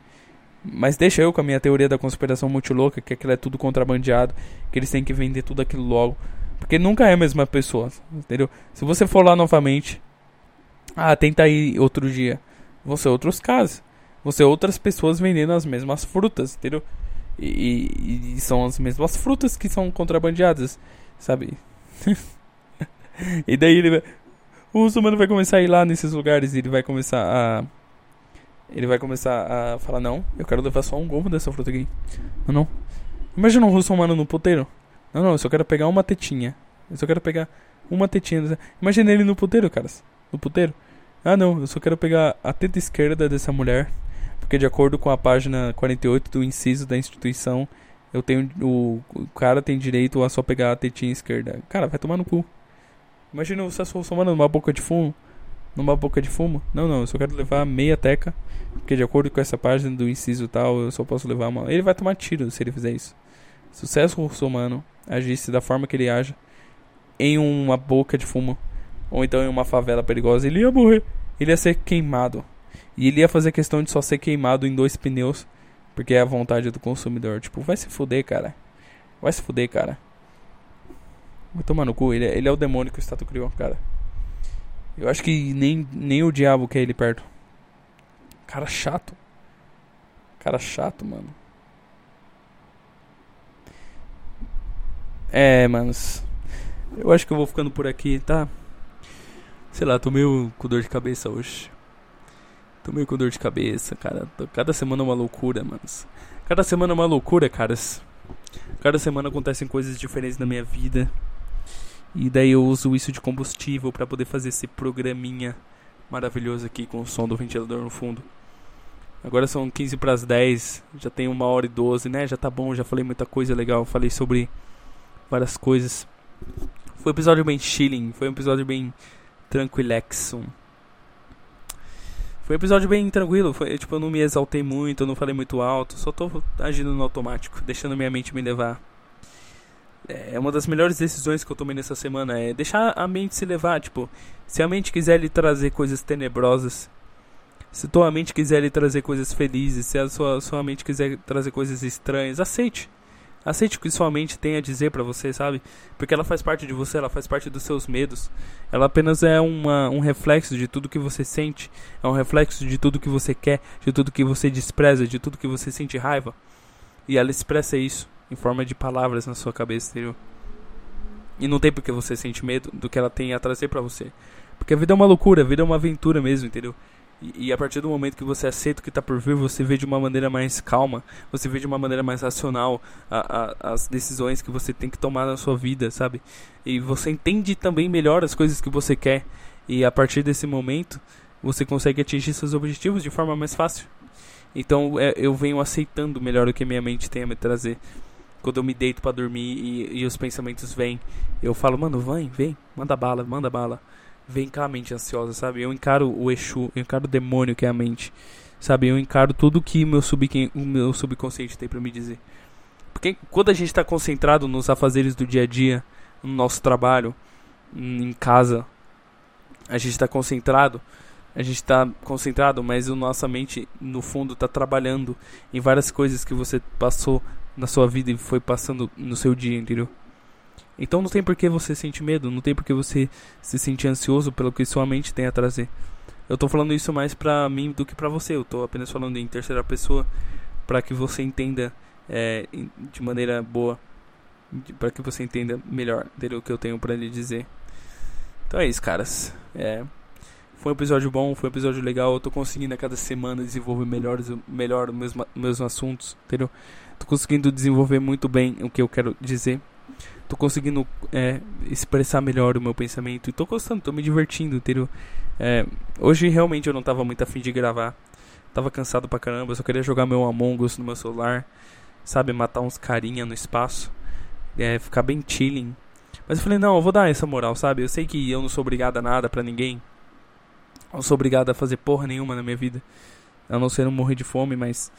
S2: Mas deixa eu com a minha teoria da conspiração muito louca, que aquilo é tudo contrabandeado, que eles têm que vender tudo aquilo logo. Porque nunca é a mesma pessoa, entendeu? Se você for lá novamente, ah, tenta ir outro dia. Ser outros casos. Ser outras pessoas vendendo as mesmas frutas, entendeu? E, e, e são as mesmas frutas que são contrabandeadas, sabe? e daí ele o muçulmano vai começar a ir lá nesses lugares e ele vai começar a ele vai começar a falar não, eu quero levar só um gomo dessa fruta aqui. Não, não. Imagina um muçulmano no puteiro. Não, não, eu só quero pegar uma tetinha. Eu só quero pegar uma tetinha. Imagina ele no puteiro, caras. No puteiro. Ah, não, eu só quero pegar a teta esquerda dessa mulher. Porque de acordo com a página 48 do inciso da instituição, eu tenho o, o cara tem direito a só pegar a tetinha esquerda. Cara, vai tomar no cu. Imagina você somando numa boca de fumo. Numa boca de fumo? Não, não, eu só quero levar meia teca. Porque de acordo com essa página do inciso tal, eu só posso levar uma. Ele vai tomar tiro se ele fizer isso. Sucesso russomano agisse da forma que ele age em uma boca de fumo ou então em uma favela perigosa, ele ia morrer. Ele ia ser queimado. E ele ia fazer questão de só ser queimado em dois pneus, porque é a vontade do consumidor. Tipo, vai se fuder, cara. Vai se fuder, cara. Vai tomar no cu. Ele, é, ele é o demônio que o Estado criou, cara. Eu acho que nem, nem o diabo quer ele perto. Cara chato. Cara chato, mano. É, manos. Eu acho que eu vou ficando por aqui, tá? Sei lá, tô meio com dor de cabeça hoje. Tô meio com dor de cabeça, cara. Cada semana é uma loucura, manos. Cada semana é uma loucura, caras. Cada semana acontecem coisas diferentes na minha vida. E daí eu uso isso de combustível para poder fazer esse programinha maravilhoso aqui com o som do ventilador no fundo. Agora são 15 para as 10, já tem uma hora e 12, né? Já tá bom, já falei muita coisa legal. Falei sobre várias coisas. Foi um episódio bem chilling, foi um episódio bem tranquilexum. Foi um episódio bem tranquilo, foi, tipo, eu não me exaltei muito, eu não falei muito alto, só tô agindo no automático, deixando minha mente me levar. É uma das melhores decisões que eu tomei nessa semana, é deixar a mente se levar, tipo, se a mente quiser lhe trazer coisas tenebrosas, se tua mente quiser lhe trazer coisas felizes, se a sua, sua mente quiser trazer coisas estranhas, aceite. Aceite o que sua mente tem a dizer para você, sabe? Porque ela faz parte de você, ela faz parte dos seus medos. Ela apenas é uma, um reflexo de tudo que você sente, é um reflexo de tudo que você quer, de tudo que você despreza, de tudo que você sente raiva. E ela expressa isso em forma de palavras na sua cabeça, entendeu? E não tem porque você sente medo do que ela tem a trazer para você. Porque a vida é uma loucura, a vida é uma aventura mesmo, entendeu? E, a partir do momento que você aceita o que está por vir, você vê de uma maneira mais calma, você vê de uma maneira mais racional a, a, as decisões que você tem que tomar na sua vida, sabe? E você entende também melhor as coisas que você quer. E a partir desse momento, você consegue atingir seus objetivos de forma mais fácil. Então é, eu venho aceitando melhor o que minha mente tem a me trazer. Quando eu me deito para dormir e, e os pensamentos vêm, eu falo, mano, vem, vem, manda bala, manda bala vem com a mente ansiosa, sabe? Eu encaro o Exu, eu encaro o demônio que é a mente, sabe? Eu encaro tudo que meu o meu subconsciente tem para me dizer. Porque quando a gente está concentrado nos afazeres do dia a dia, no nosso trabalho, em casa, a gente está concentrado A gente tá concentrado, mas a nossa mente, no fundo, tá trabalhando em várias coisas que você passou na sua vida e foi passando no seu dia, entendeu? Então não tem por que você sentir medo, não tem por que você se sentir ansioso pelo que sua mente tem a trazer. Eu tô falando isso mais pra mim do que pra você. Eu tô apenas falando em terceira pessoa para que você entenda é, de maneira boa, para que você entenda melhor o que eu tenho para lhe dizer. Então é isso, caras. É, foi um episódio bom, foi um episódio legal. Eu tô conseguindo a cada semana desenvolver melhor, melhor meus, meus assuntos, entendeu? Tô conseguindo desenvolver muito bem o que eu quero dizer. Tô conseguindo é, expressar melhor o meu pensamento. E tô gostando, tô me divertindo, entendeu? É, hoje realmente eu não tava muito afim de gravar. Tava cansado pra caramba, eu só queria jogar meu Among Us no meu celular. Sabe, matar uns carinha no espaço. É, ficar bem chilling. Mas eu falei, não, eu vou dar essa moral, sabe? Eu sei que eu não sou obrigado a nada pra ninguém. Não sou obrigado a fazer porra nenhuma na minha vida. A não ser não morrer de fome, mas.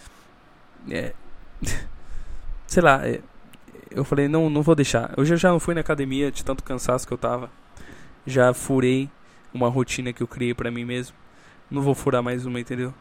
S2: É. Sei lá. É, eu falei, não, não vou deixar. Hoje eu já não fui na academia de tanto cansaço que eu tava. Já furei uma rotina que eu criei para mim mesmo. Não vou furar mais uma, entendeu?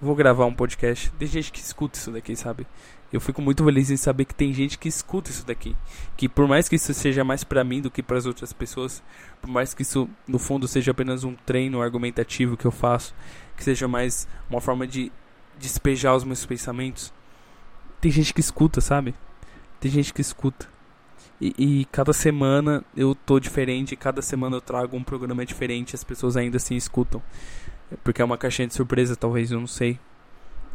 S2: Vou gravar um podcast. Tem gente que escuta isso daqui, sabe? Eu fico muito feliz em saber que tem gente que escuta isso daqui. Que por mais que isso seja mais para mim do que para as outras pessoas, por mais que isso no fundo seja apenas um treino argumentativo que eu faço, que seja mais uma forma de despejar os meus pensamentos, tem gente que escuta, sabe? Tem gente que escuta. E, e, cada semana eu tô diferente, cada semana eu trago um programa diferente, as pessoas ainda assim escutam. Porque é uma caixinha de surpresa, talvez, eu não sei.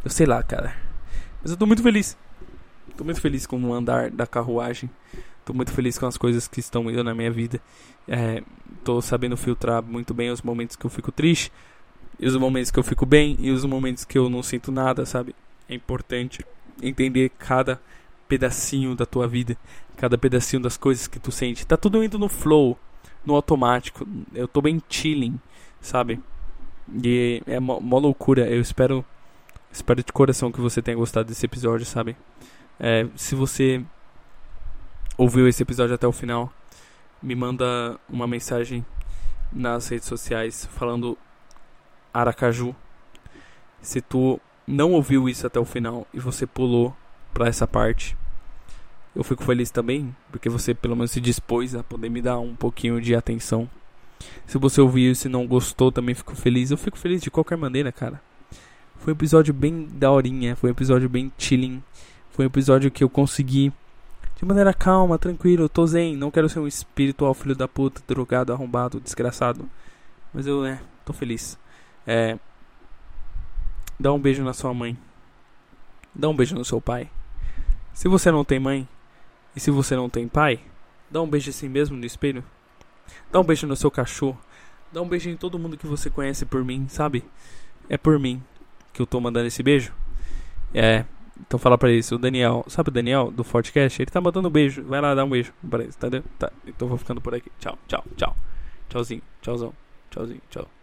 S2: Eu sei lá, cara. Mas eu tô muito feliz. Tô muito feliz com o andar da carruagem. Tô muito feliz com as coisas que estão indo na minha vida. É, tô sabendo filtrar muito bem os momentos que eu fico triste, e os momentos que eu fico bem, e os momentos que eu não sinto nada, sabe? É importante entender cada pedacinho da tua vida, cada pedacinho das coisas que tu sente. Tá tudo indo no flow, no automático. Eu tô bem chilling, sabe? E é uma loucura. Eu espero espero de coração que você tenha gostado desse episódio, sabe? É, se você ouviu esse episódio até o final, me manda uma mensagem nas redes sociais falando Aracaju. Se tu não ouviu isso até o final e você pulou para essa parte, eu fico feliz também, porque você pelo menos se dispôs a poder me dar um pouquinho de atenção. Se você ouviu e não gostou, também fico feliz. Eu fico feliz de qualquer maneira, cara. Foi um episódio bem daorinha, foi um episódio bem chilling. Foi um episódio que eu consegui de maneira calma, tranquilo, tô zen, não quero ser um espiritual filho da puta, drogado, arrombado, desgraçado. Mas eu, é, tô feliz. É. Dá um beijo na sua mãe. Dá um beijo no seu pai. Se você não tem mãe, e se você não tem pai, dá um beijo assim mesmo no espelho. Dá um beijo no seu cachorro. Dá um beijo em todo mundo que você conhece por mim, sabe? É por mim que eu tô mandando esse beijo. É. Então fala pra eles, o Daniel, sabe o Daniel do Fortcast? Ele tá mandando um beijo. Vai lá dar um beijo pra eles, tá? tá? Então vou ficando por aqui. Tchau, tchau, tchau. Tchauzinho, tchauzão, tchauzinho, tchau.